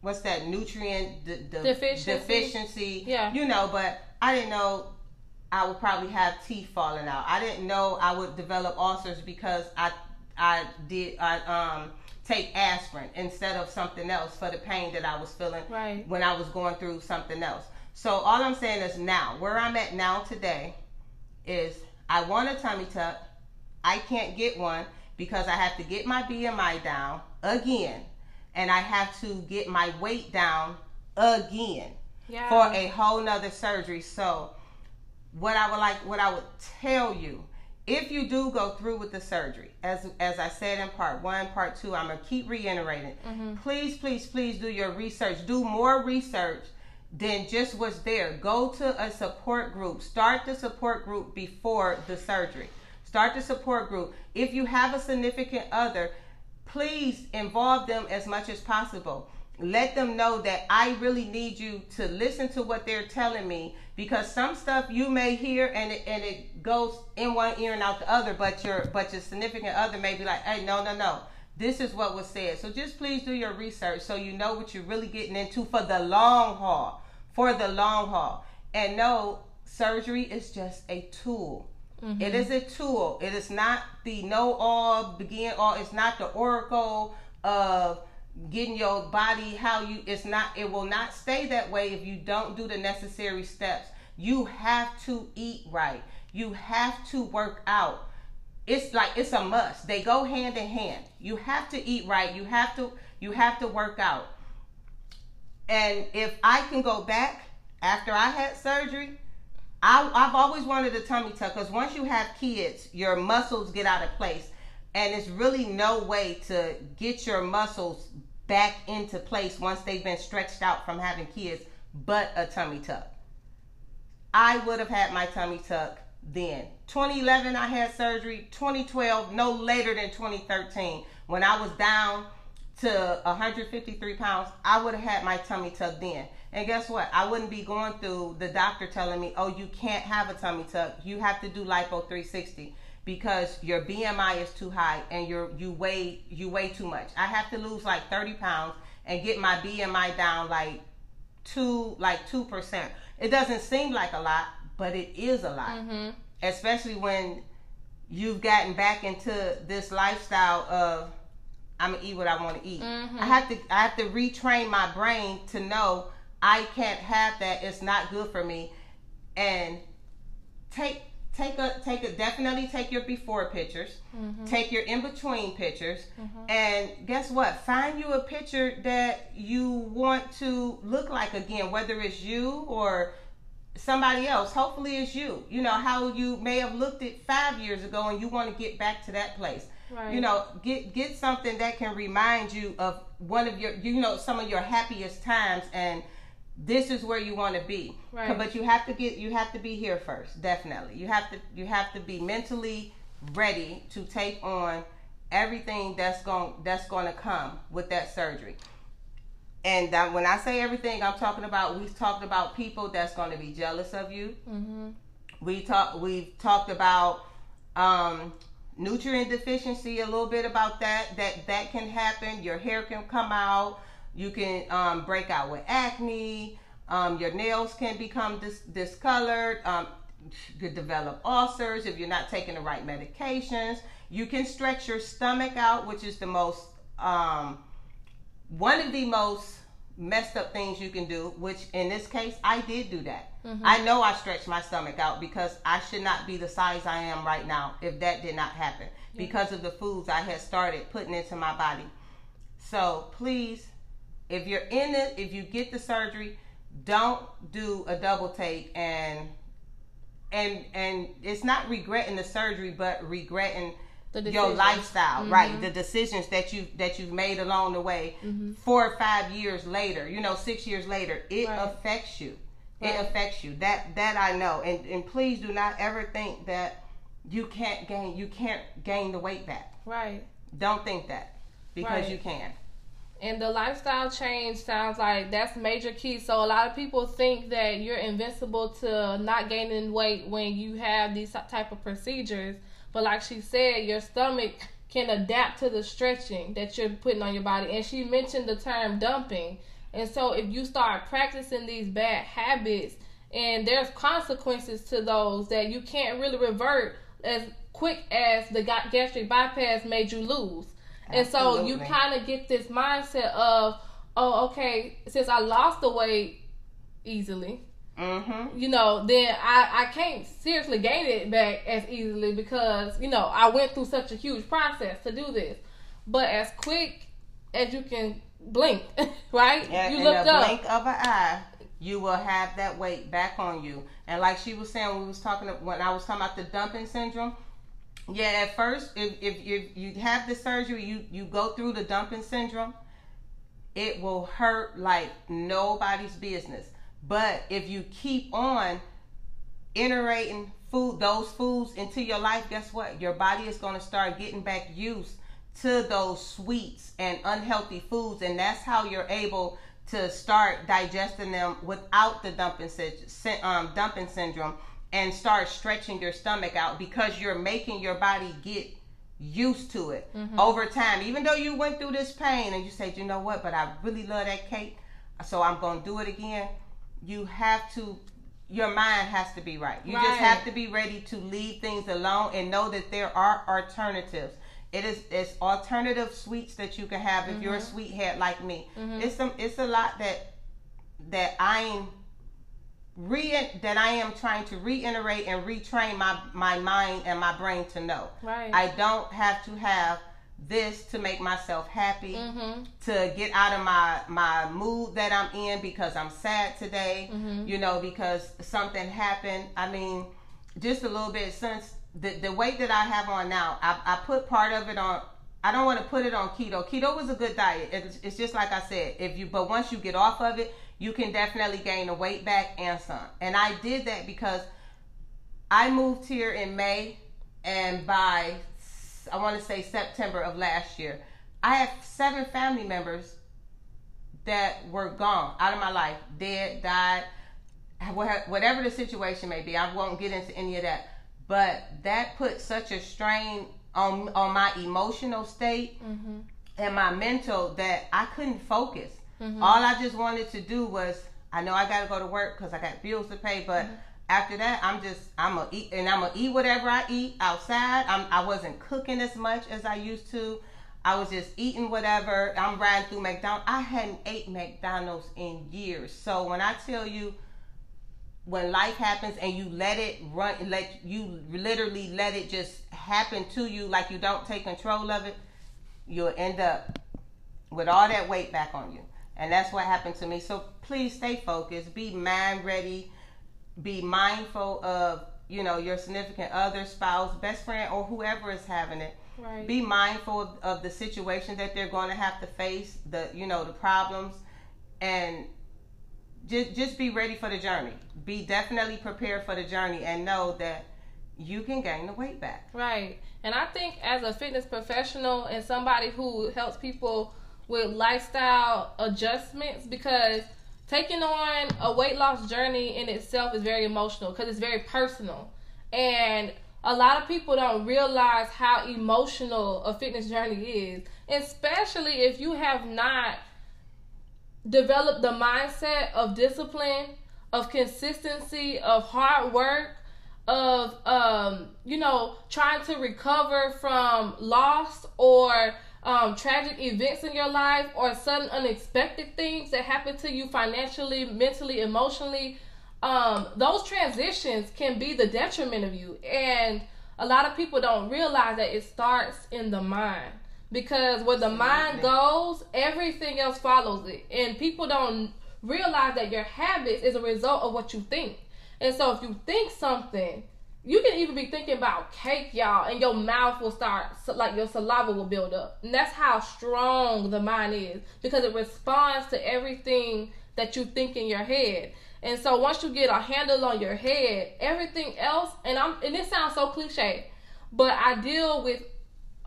what's that nutrient de- de- deficiency. deficiency. Yeah, you know, but I didn't know I would probably have teeth falling out. I didn't know I would develop ulcers because I I did I um take aspirin instead of something else for the pain that I was feeling right. when I was going through something else. So all I'm saying is now, where I'm at now today is I want a tummy tuck. I can't get one because I have to get my BMI down again and I have to get my weight down again yeah. for a whole nother surgery. So what I would like what I would tell you if you do go through with the surgery, as as I said in part one, part two, I'm gonna keep reiterating. Mm-hmm. Please, please, please do your research. Do more research than just what's there. Go to a support group. Start the support group before the surgery. Start the support group. If you have a significant other, please involve them as much as possible. Let them know that I really need you to listen to what they're telling me because some stuff you may hear and it, and it goes in one ear and out the other, but your but your significant other may be like, hey, no, no, no this is what was said. So just please do your research so you know what you're really getting into for the long haul. For the long haul. And no, surgery is just a tool. Mm-hmm. It is a tool. It is not the know all, begin all. It's not the oracle of getting your body how you it's not it will not stay that way if you don't do the necessary steps you have to eat right you have to work out it's like it's a must. They go hand in hand. You have to eat right. You have to you have to work out. And if I can go back after I had surgery, I, have always wanted a tummy tuck because once you have kids, your muscles get out of place, and it's really no way to get your muscles back into place once they've been stretched out from having kids, but a tummy tuck. I would have had my tummy tuck then. 2011, I had surgery. 2012, no later than 2013, When I was down to 153 pounds, I would have had my tummy tuck then. And guess what? I wouldn't be going through the doctor telling me, oh, you can't have a tummy tuck. You have to do lipo 360 because your BMI is too high and you're you weigh you weigh too much. I have to lose like 30 pounds and get my BMI down like two like two percent. It doesn't seem like a lot, but it is a lot, Mm-hmm. especially when you've gotten back into this lifestyle of I'm gonna eat what I want to eat. Mhm. I have to I have to retrain my brain to know I can't have that. It's not good for me, and take take a take a definitely take your before pictures, Mm-hmm. take your in between pictures, Mhm. and guess what? Find you a picture that you want to look like again, whether it's you or somebody else. Hopefully, it's you. You know how you may have looked at five years ago, and you want to get back to that place. Right. You know, get get something that can remind you of one of your, you know, some of your happiest times, and this is where you want to be. Right. But you have to get, you have to be here first. Definitely, you have to, you have to be mentally ready to take on everything that's going that's going to come with that surgery. And that, when I say everything, I'm talking about we've talked about people that's going to be jealous of you. Mm-hmm. We talk we've talked about um, nutrient deficiency a little bit about that that that can happen. Your hair can come out. You can um, break out with acne. Um, your nails can become dis- discolored. Um, you could develop ulcers if you're not taking the right medications. You can stretch your stomach out, which is the most um, one of the most messed up things you can do. Which in this case, I did do that. Mhm. I know I stretched my stomach out because I should not be the size I am right now if that did not happen because of the foods I had started putting into my body. So please, if you're in it, if you get the surgery, don't do a double take and and and it's not regretting the surgery, but regretting your lifestyle, Mhm. right? The decisions that you that you've made along the way, Mhm. four or five years later, you know, six years later, it Right. affects you. It affects you. That that I know. And and please do not ever think that you can't gain you can't gain the weight back. Right. Don't think that because Right. you can. And the lifestyle change sounds like that's major key. So a lot of people think that you're invincible to not gaining weight when you have these type of procedures. But like she said, your stomach can adapt to the stretching that you're putting on your body. And she mentioned the term dumping. And so if you start practicing these bad habits and there's consequences to those that you can't really revert as quick as the gastric bypass made you lose. And so you kind of get this mindset of, oh, okay, since I lost the weight easily, Mm-hmm. you know, then I, I can't seriously gain it back as easily because, you know, I went through such a huge process to do this. But as quick as you can blink, right? Yeah, you in looked up. blink of an eye, you will have that weight back on you. And like she was saying, when we was talking when I was talking about the dumping syndrome. Yeah, at first, if if, if you have the surgery, you you go through the dumping syndrome. It will hurt like nobody's business. But if you keep on iterating food those foods into your life, guess what? Your body is going to start getting back used to those sweets and unhealthy foods, and that's how you're able to start digesting them without the dumping um, dumping syndrome and start stretching your stomach out because you're making your body get used to it over time. Even though you went through this pain and you said, you know what, but I really love that cake, so I'm going to do it again. You have to your mind has to be right. You just have to be ready to leave things alone and know that there are alternatives. It is it's alternative sweets that you can have if you're a mm-hmm. sweet head like me. Mm-hmm. It's some it's a lot that that I'm re that I am trying to reiterate and retrain my my mind and my brain to know. Right. I don't have to have this to make myself happy mm-hmm. to get out of my my mood that I'm in because I'm sad today, Mhm. you know, because something happened. I mean, just a little bit since the the weight that I have on now, I, I put part of it on. I don't want to put it on keto. Keto was a good diet. It's, it's just like I said, if you but once you get off of it, you can definitely gain the weight back and some. And I did that because I moved here in May, and by I want to say September of last year, I have seven family members that were gone out of my life, dead, died, whatever the situation may be. I won't get into any of that, but that put such a strain on on my emotional state mm-hmm. and my mental that I couldn't focus. Mm-hmm. All I just wanted to do was I know I got to go to work because I got bills to pay, but mm-hmm. After that I'm just I'm gonna eat and I'm gonna eat whatever I eat outside. I'm, I wasn't cooking as much as I used to. I was just eating whatever. I'm riding through McDonald's. I hadn't ate McDonald's in years. So when I tell you when life happens and you let it run let you literally let it just happen to you like you don't take control of it you'll end up with all that weight back on you and that's what happened to me so please stay focused be mind ready be mindful of you know your significant other spouse best friend or whoever is having it right. be mindful of, of the situation that they're going to have to face the you know the problems and just just be ready for the journey. Be definitely prepared for the journey and know that you can gain the weight back. Right. And I think as a fitness professional and somebody who helps people with lifestyle adjustments because taking on a weight loss journey in itself is very emotional because it's very personal. And a lot of people don't realize how emotional a fitness journey is, especially if you have not developed the mindset of discipline, of consistency, of hard work, of um, you know, trying to recover from loss or um, tragic events in your life or sudden unexpected things that happen to you financially, mentally, emotionally. Um, those transitions can be the detriment of you. And a lot of people don't realize that it starts in the mind because where the mind goes, everything else follows it. And people don't realize that your habits is a result of what you think. And so if you think something, you can even be thinking about cake, y'all, and your mouth will start like your saliva will build up. And that's how strong the mind is because it responds to everything that you think in your head. And so once you get a handle on your head, everything else, and I'm and this sounds so cliche, but I deal with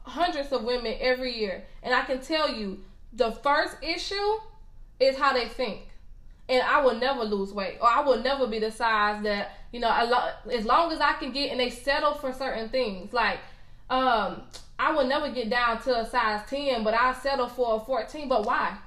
hundreds of women every year, and I can tell you the first issue is how they think. And I will never lose weight, or I will never be the size that you know. As long as I can get, and they settle for certain things. Like, um, I will never get down to a size ten, but I settle for a fourteen. But why?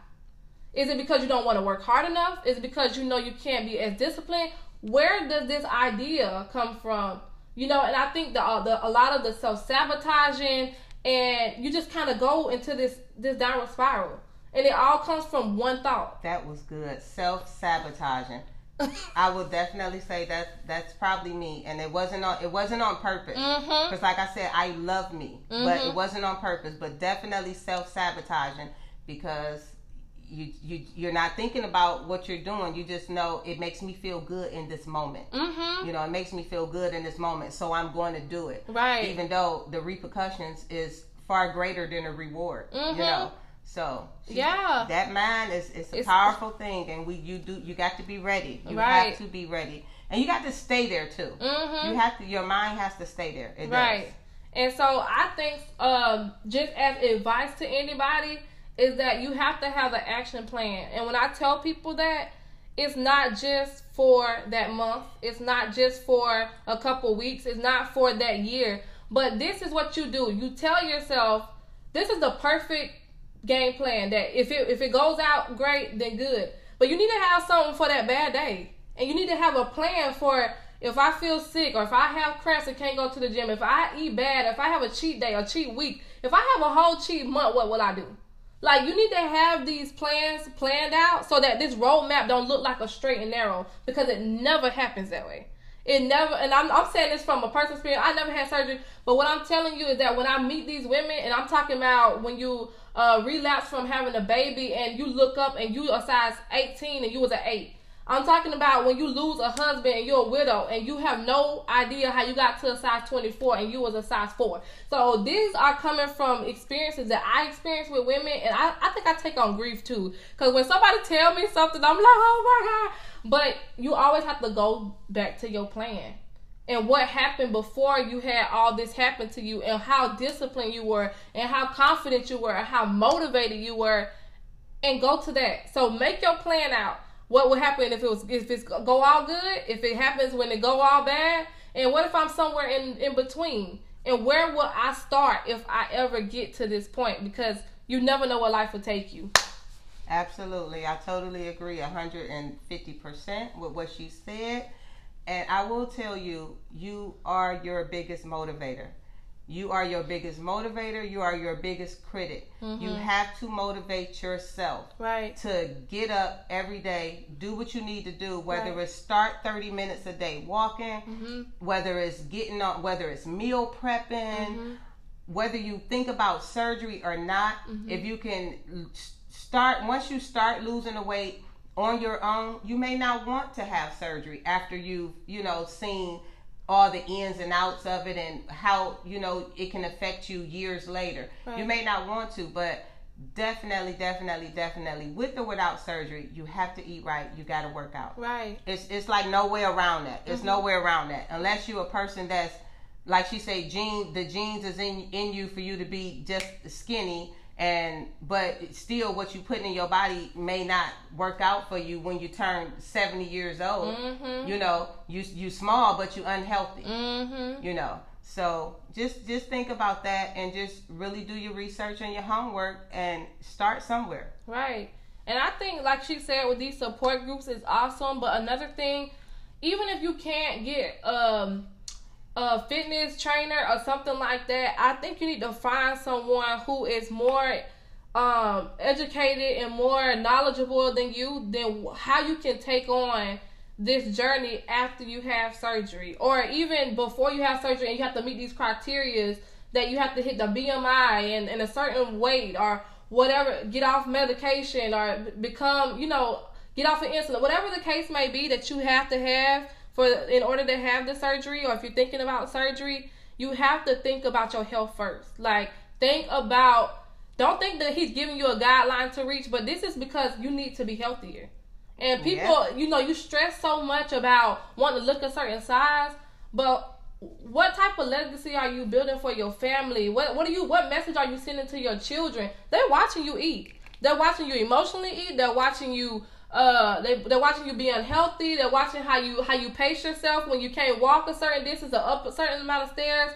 Is it because you don't want to work hard enough? Is it because you know you can't be as disciplined? Where does this idea come from? You know, and I think the, uh, the a lot of the self sabotaging and you just kind of go into this this downward spiral and it all comes from one thought that was good self-sabotaging I would definitely say that that's probably me, and it wasn't on it wasn't on purpose. Because, mm-hmm. like I said, I love me, mm-hmm. but it mm-hmm. wasn't on purpose. But definitely self sabotaging because you you you're not thinking about what you're doing. You just know it makes me feel good in this moment. Mm-hmm. You know, it makes me feel good in this moment, so I'm going to do it. Right. Even though the repercussions is far greater than the reward. Mm-hmm. You know. So yeah, that mind is is a it's, powerful thing, and we you do you got to be ready. You right. have to be ready, and you got to stay there too. Mm-hmm. You have to. Your mind has to stay there. It right. Does. And so I think, um, just as advice to anybody is that you have to have an action plan. And when I tell people that, it's not just for that month, it's not just for a couple weeks, it's not for that year. But this is what you do. You tell yourself, this is the perfect game plan that if it if it goes out great, then good. But you need to have something for that bad day. And you need to have a plan for if I feel sick or if I have cramps and can't go to the gym, if I eat bad, if I have a cheat day or cheat week, if I have a whole cheat month, what will I do? Like you need to have these plans planned out so that this roadmap don't look like a straight and narrow because it never happens that way. It never, and I'm, I'm saying this from a personal experience. I never had surgery, but what I'm telling you is that when I meet these women, and I'm talking about when you uh, relapse from having a baby and you look up and you a size 18 and you was an eight, I'm talking about when you lose a husband and you're a widow and you have no idea how you got to a size 24 and you was a size 4. So these are coming from experiences that I experienced with women and I, I think I take on grief too. Because when somebody tell me something, I'm like, oh my God. But you always have to go back to your plan. And what happened before you had all this happen to you and how disciplined you were and how confident you were and how motivated you were and go to that. So make your plan out. What would happen if it was if it's go all good if it happens when it go all bad and what if i'm somewhere in in between? And where will i start if i ever get to this point? Because you never know what life will take you. Absolutely. I totally agree 150% with what she said. And I will tell you, you are your biggest motivator. You are your biggest motivator. You are your biggest critic. Mm-hmm. You have to motivate yourself. Right. To get up every day, do what you need to do, whether right. it's start 30 minutes a day walking, mm-hmm. whether it's getting on, whether it's meal prepping, mm-hmm. whether you think about surgery or not, mm-hmm. if you can start once you start losing the weight on your own, you may not want to have surgery after you've, you know, seen all the ins and outs of it and how, you know, it can affect you years later. Right. You may not want to, but definitely, definitely, definitely, with or without surgery, you have to eat right. You got to work out. Right. It's it's like no way around that. It's mm-hmm. no way around that unless you're a person that's like she say, gene the genes is in in you for you to be just skinny and but still what you put in your body may not work out for you when you turn 70 years old mm-hmm. you know you you small but you unhealthy mm-hmm. you know so just just think about that and just really do your research and your homework and start somewhere right and i think like she said with these support groups is awesome but another thing even if you can't get um a fitness trainer or something like that, I think you need to find someone who is more um, educated and more knowledgeable than you, than how you can take on this journey after you have surgery. Or even before you have surgery and you have to meet these criterias that you have to hit the BMI and, and a certain weight or whatever, get off medication or become, you know, get off of insulin, whatever the case may be that you have to have for in order to have the surgery or if you're thinking about surgery, you have to think about your health first. Like think about don't think that he's giving you a guideline to reach, but this is because you need to be healthier. And people, yeah. you know, you stress so much about wanting to look a certain size, but what type of legacy are you building for your family? What what are you what message are you sending to your children? They're watching you eat. They're watching you emotionally eat. They're watching you uh they they're watching you be unhealthy. They're watching how you how you pace yourself. When you can't walk a certain distance or up a certain amount of stairs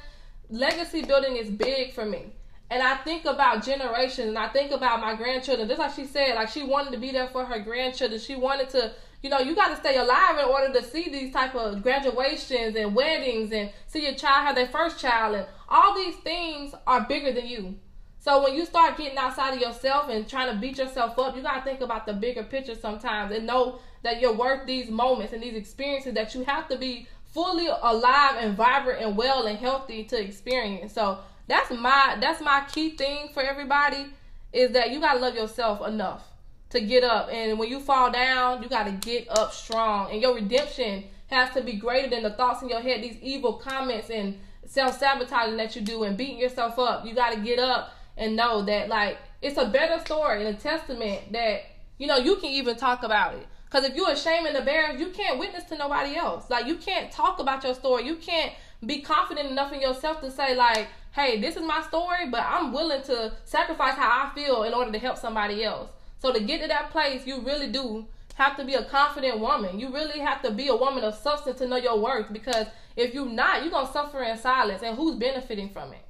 legacy building is big for me. And i think about generations and i think about my grandchildren. Just like she said like she wanted to be there for her grandchildren. She wanted to you know you got to stay alive in order to see these type of graduations and weddings and see your child have their first child and all these things are bigger than you so when you start getting outside of yourself and trying to beat yourself up, you gotta think about the bigger picture sometimes and know that you're worth these moments and these experiences that you have to be fully alive and vibrant and well and healthy to experience. So that's my that's my key thing for everybody is that you gotta love yourself enough to get up. And when you fall down, you gotta get up strong. And your redemption has to be greater than the thoughts in your head, these evil comments and self sabotaging that you do and beating yourself up. You gotta get up and know that like it's a better story and a testament that you know you can even talk about it. Because if you're ashamed and embarrassed, you can't witness to nobody else. Like you can't talk about your story. You can't be confident enough in yourself to say like, "Hey, this is my story, but I'm willing to sacrifice how I feel in order to help somebody else." So to get to that place, you really do have to be a confident woman. You really have to be a woman of substance to know your worth. Because if you're not, you're gonna suffer in silence, and who's benefiting from it?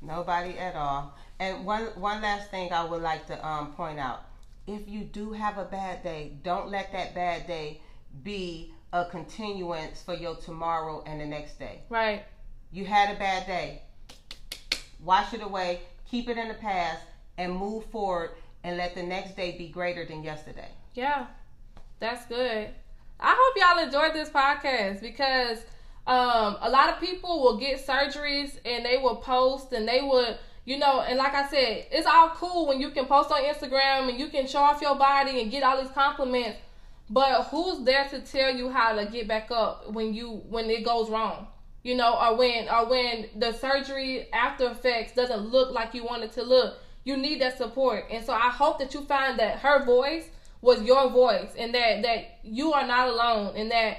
Nobody at all. And one one last thing I would like to um, point out: if you do have a bad day, don't let that bad day be a continuance for your tomorrow and the next day. Right. You had a bad day. Wash it away. Keep it in the past and move forward and let the next day be greater than yesterday. Yeah, that's good. I hope y'all enjoyed this podcast because um, a lot of people will get surgeries and they will post and they would you know, and like I said, it's all cool when you can post on Instagram and you can show off your body and get all these compliments. But who's there to tell you how to get back up when you when it goes wrong? You know, or when or when the surgery after effects doesn't look like you want it to look. You need that support. And so I hope that you find that her voice was your voice and that that you are not alone and that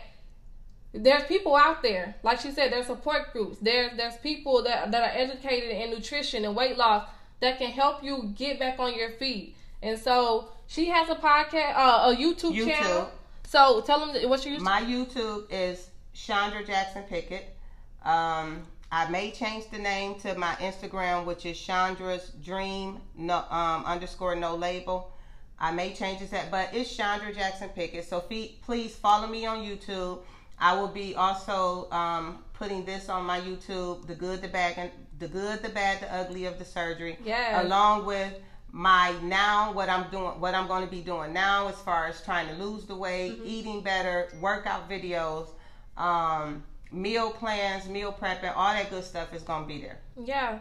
there's people out there, like she said, there's support groups. There's there's people that that are educated in nutrition and weight loss that can help you get back on your feet. And so she has a podcast, uh, a YouTube, YouTube. channel. So tell them what's your YouTube. My YouTube is Chandra Jackson Pickett. Um, I may change the name to my Instagram, which is Chandra's Dream no, um, underscore no label. I may change it that, but it's Chandra Jackson Pickett. So please follow me on YouTube. I will be also um, putting this on my YouTube, the good, the bad, and the good, the bad, the ugly of the surgery. Yes. Along with my now what I'm doing, what I'm going to be doing now as far as trying to lose the weight, eating better, workout videos, um, meal plans, meal prepping, all that good stuff is going to be there. Yeah.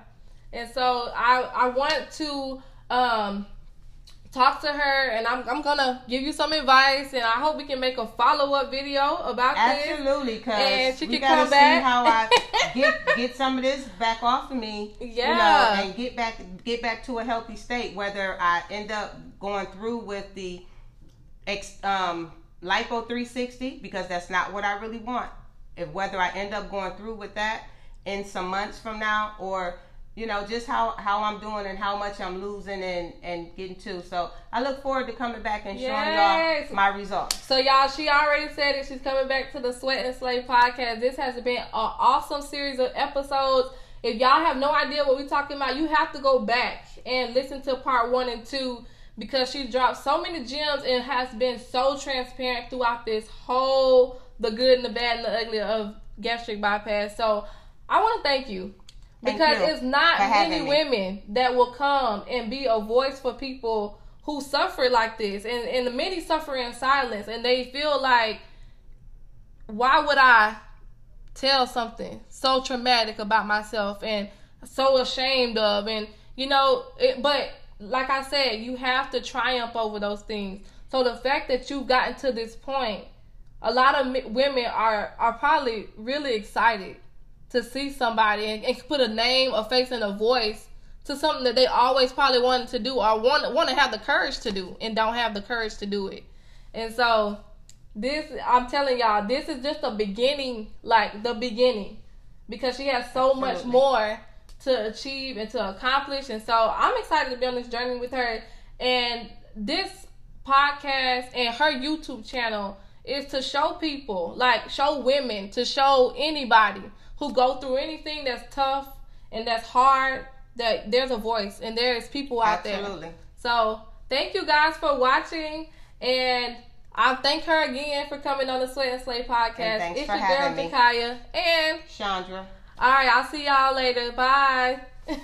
And so I I want to um talk to her and I'm I'm gonna give you some advice and I hope we can make a follow up video about this. Absolutely, And she we can gotta come see back. how I get get some of this back off of me. You Yeah. know, and get back get back to a healthy state. Whether I end up going through with the ex, um, lipo 360 because that's not what I really want. If whether I end up going through with that in some months from now or you know just how how I'm doing and how much I'm losing and and getting to. So I look forward to coming back and showing Yes. y'all my results. So y'all, she already said it. She's coming back to the Sweat and Slay podcast. This has been an awesome series of episodes. If y'all have no idea what we're talking about, you have to go back and listen to part one and two because she dropped so many gems and has been so transparent throughout this whole the good and the bad and the ugly of gastric bypass. So I want to thank you Thank because it's not many women that will come and be a voice for people who suffer like this. And, and many suffer in silence. And they feel like why would i tell something so traumatic about myself and so ashamed of? And you know it, but like i said you have to triumph over those things. So the fact that you've gotten to this point a lot of women are are probably really excited to see somebody and, and put a name, a face, and a voice to something that they always probably wanted to do or want want to have the courage to do and don't have the courage to do it. And so this I'm telling y'all, this is just a beginning, like the beginning, because she has so much more to achieve and to accomplish. And so I'm excited to be on this journey with her. And this podcast and her YouTube channel is to show people, like show women, to show anybody who go through anything that's tough and that's hard, that there's a voice and there's people out there. Absolutely. So thank you guys for watching, and I thank her again for coming on the Sweat and Slay podcast. It's your girl. Jakaya, and Chandra. all right, I'll see y'all later. Bye.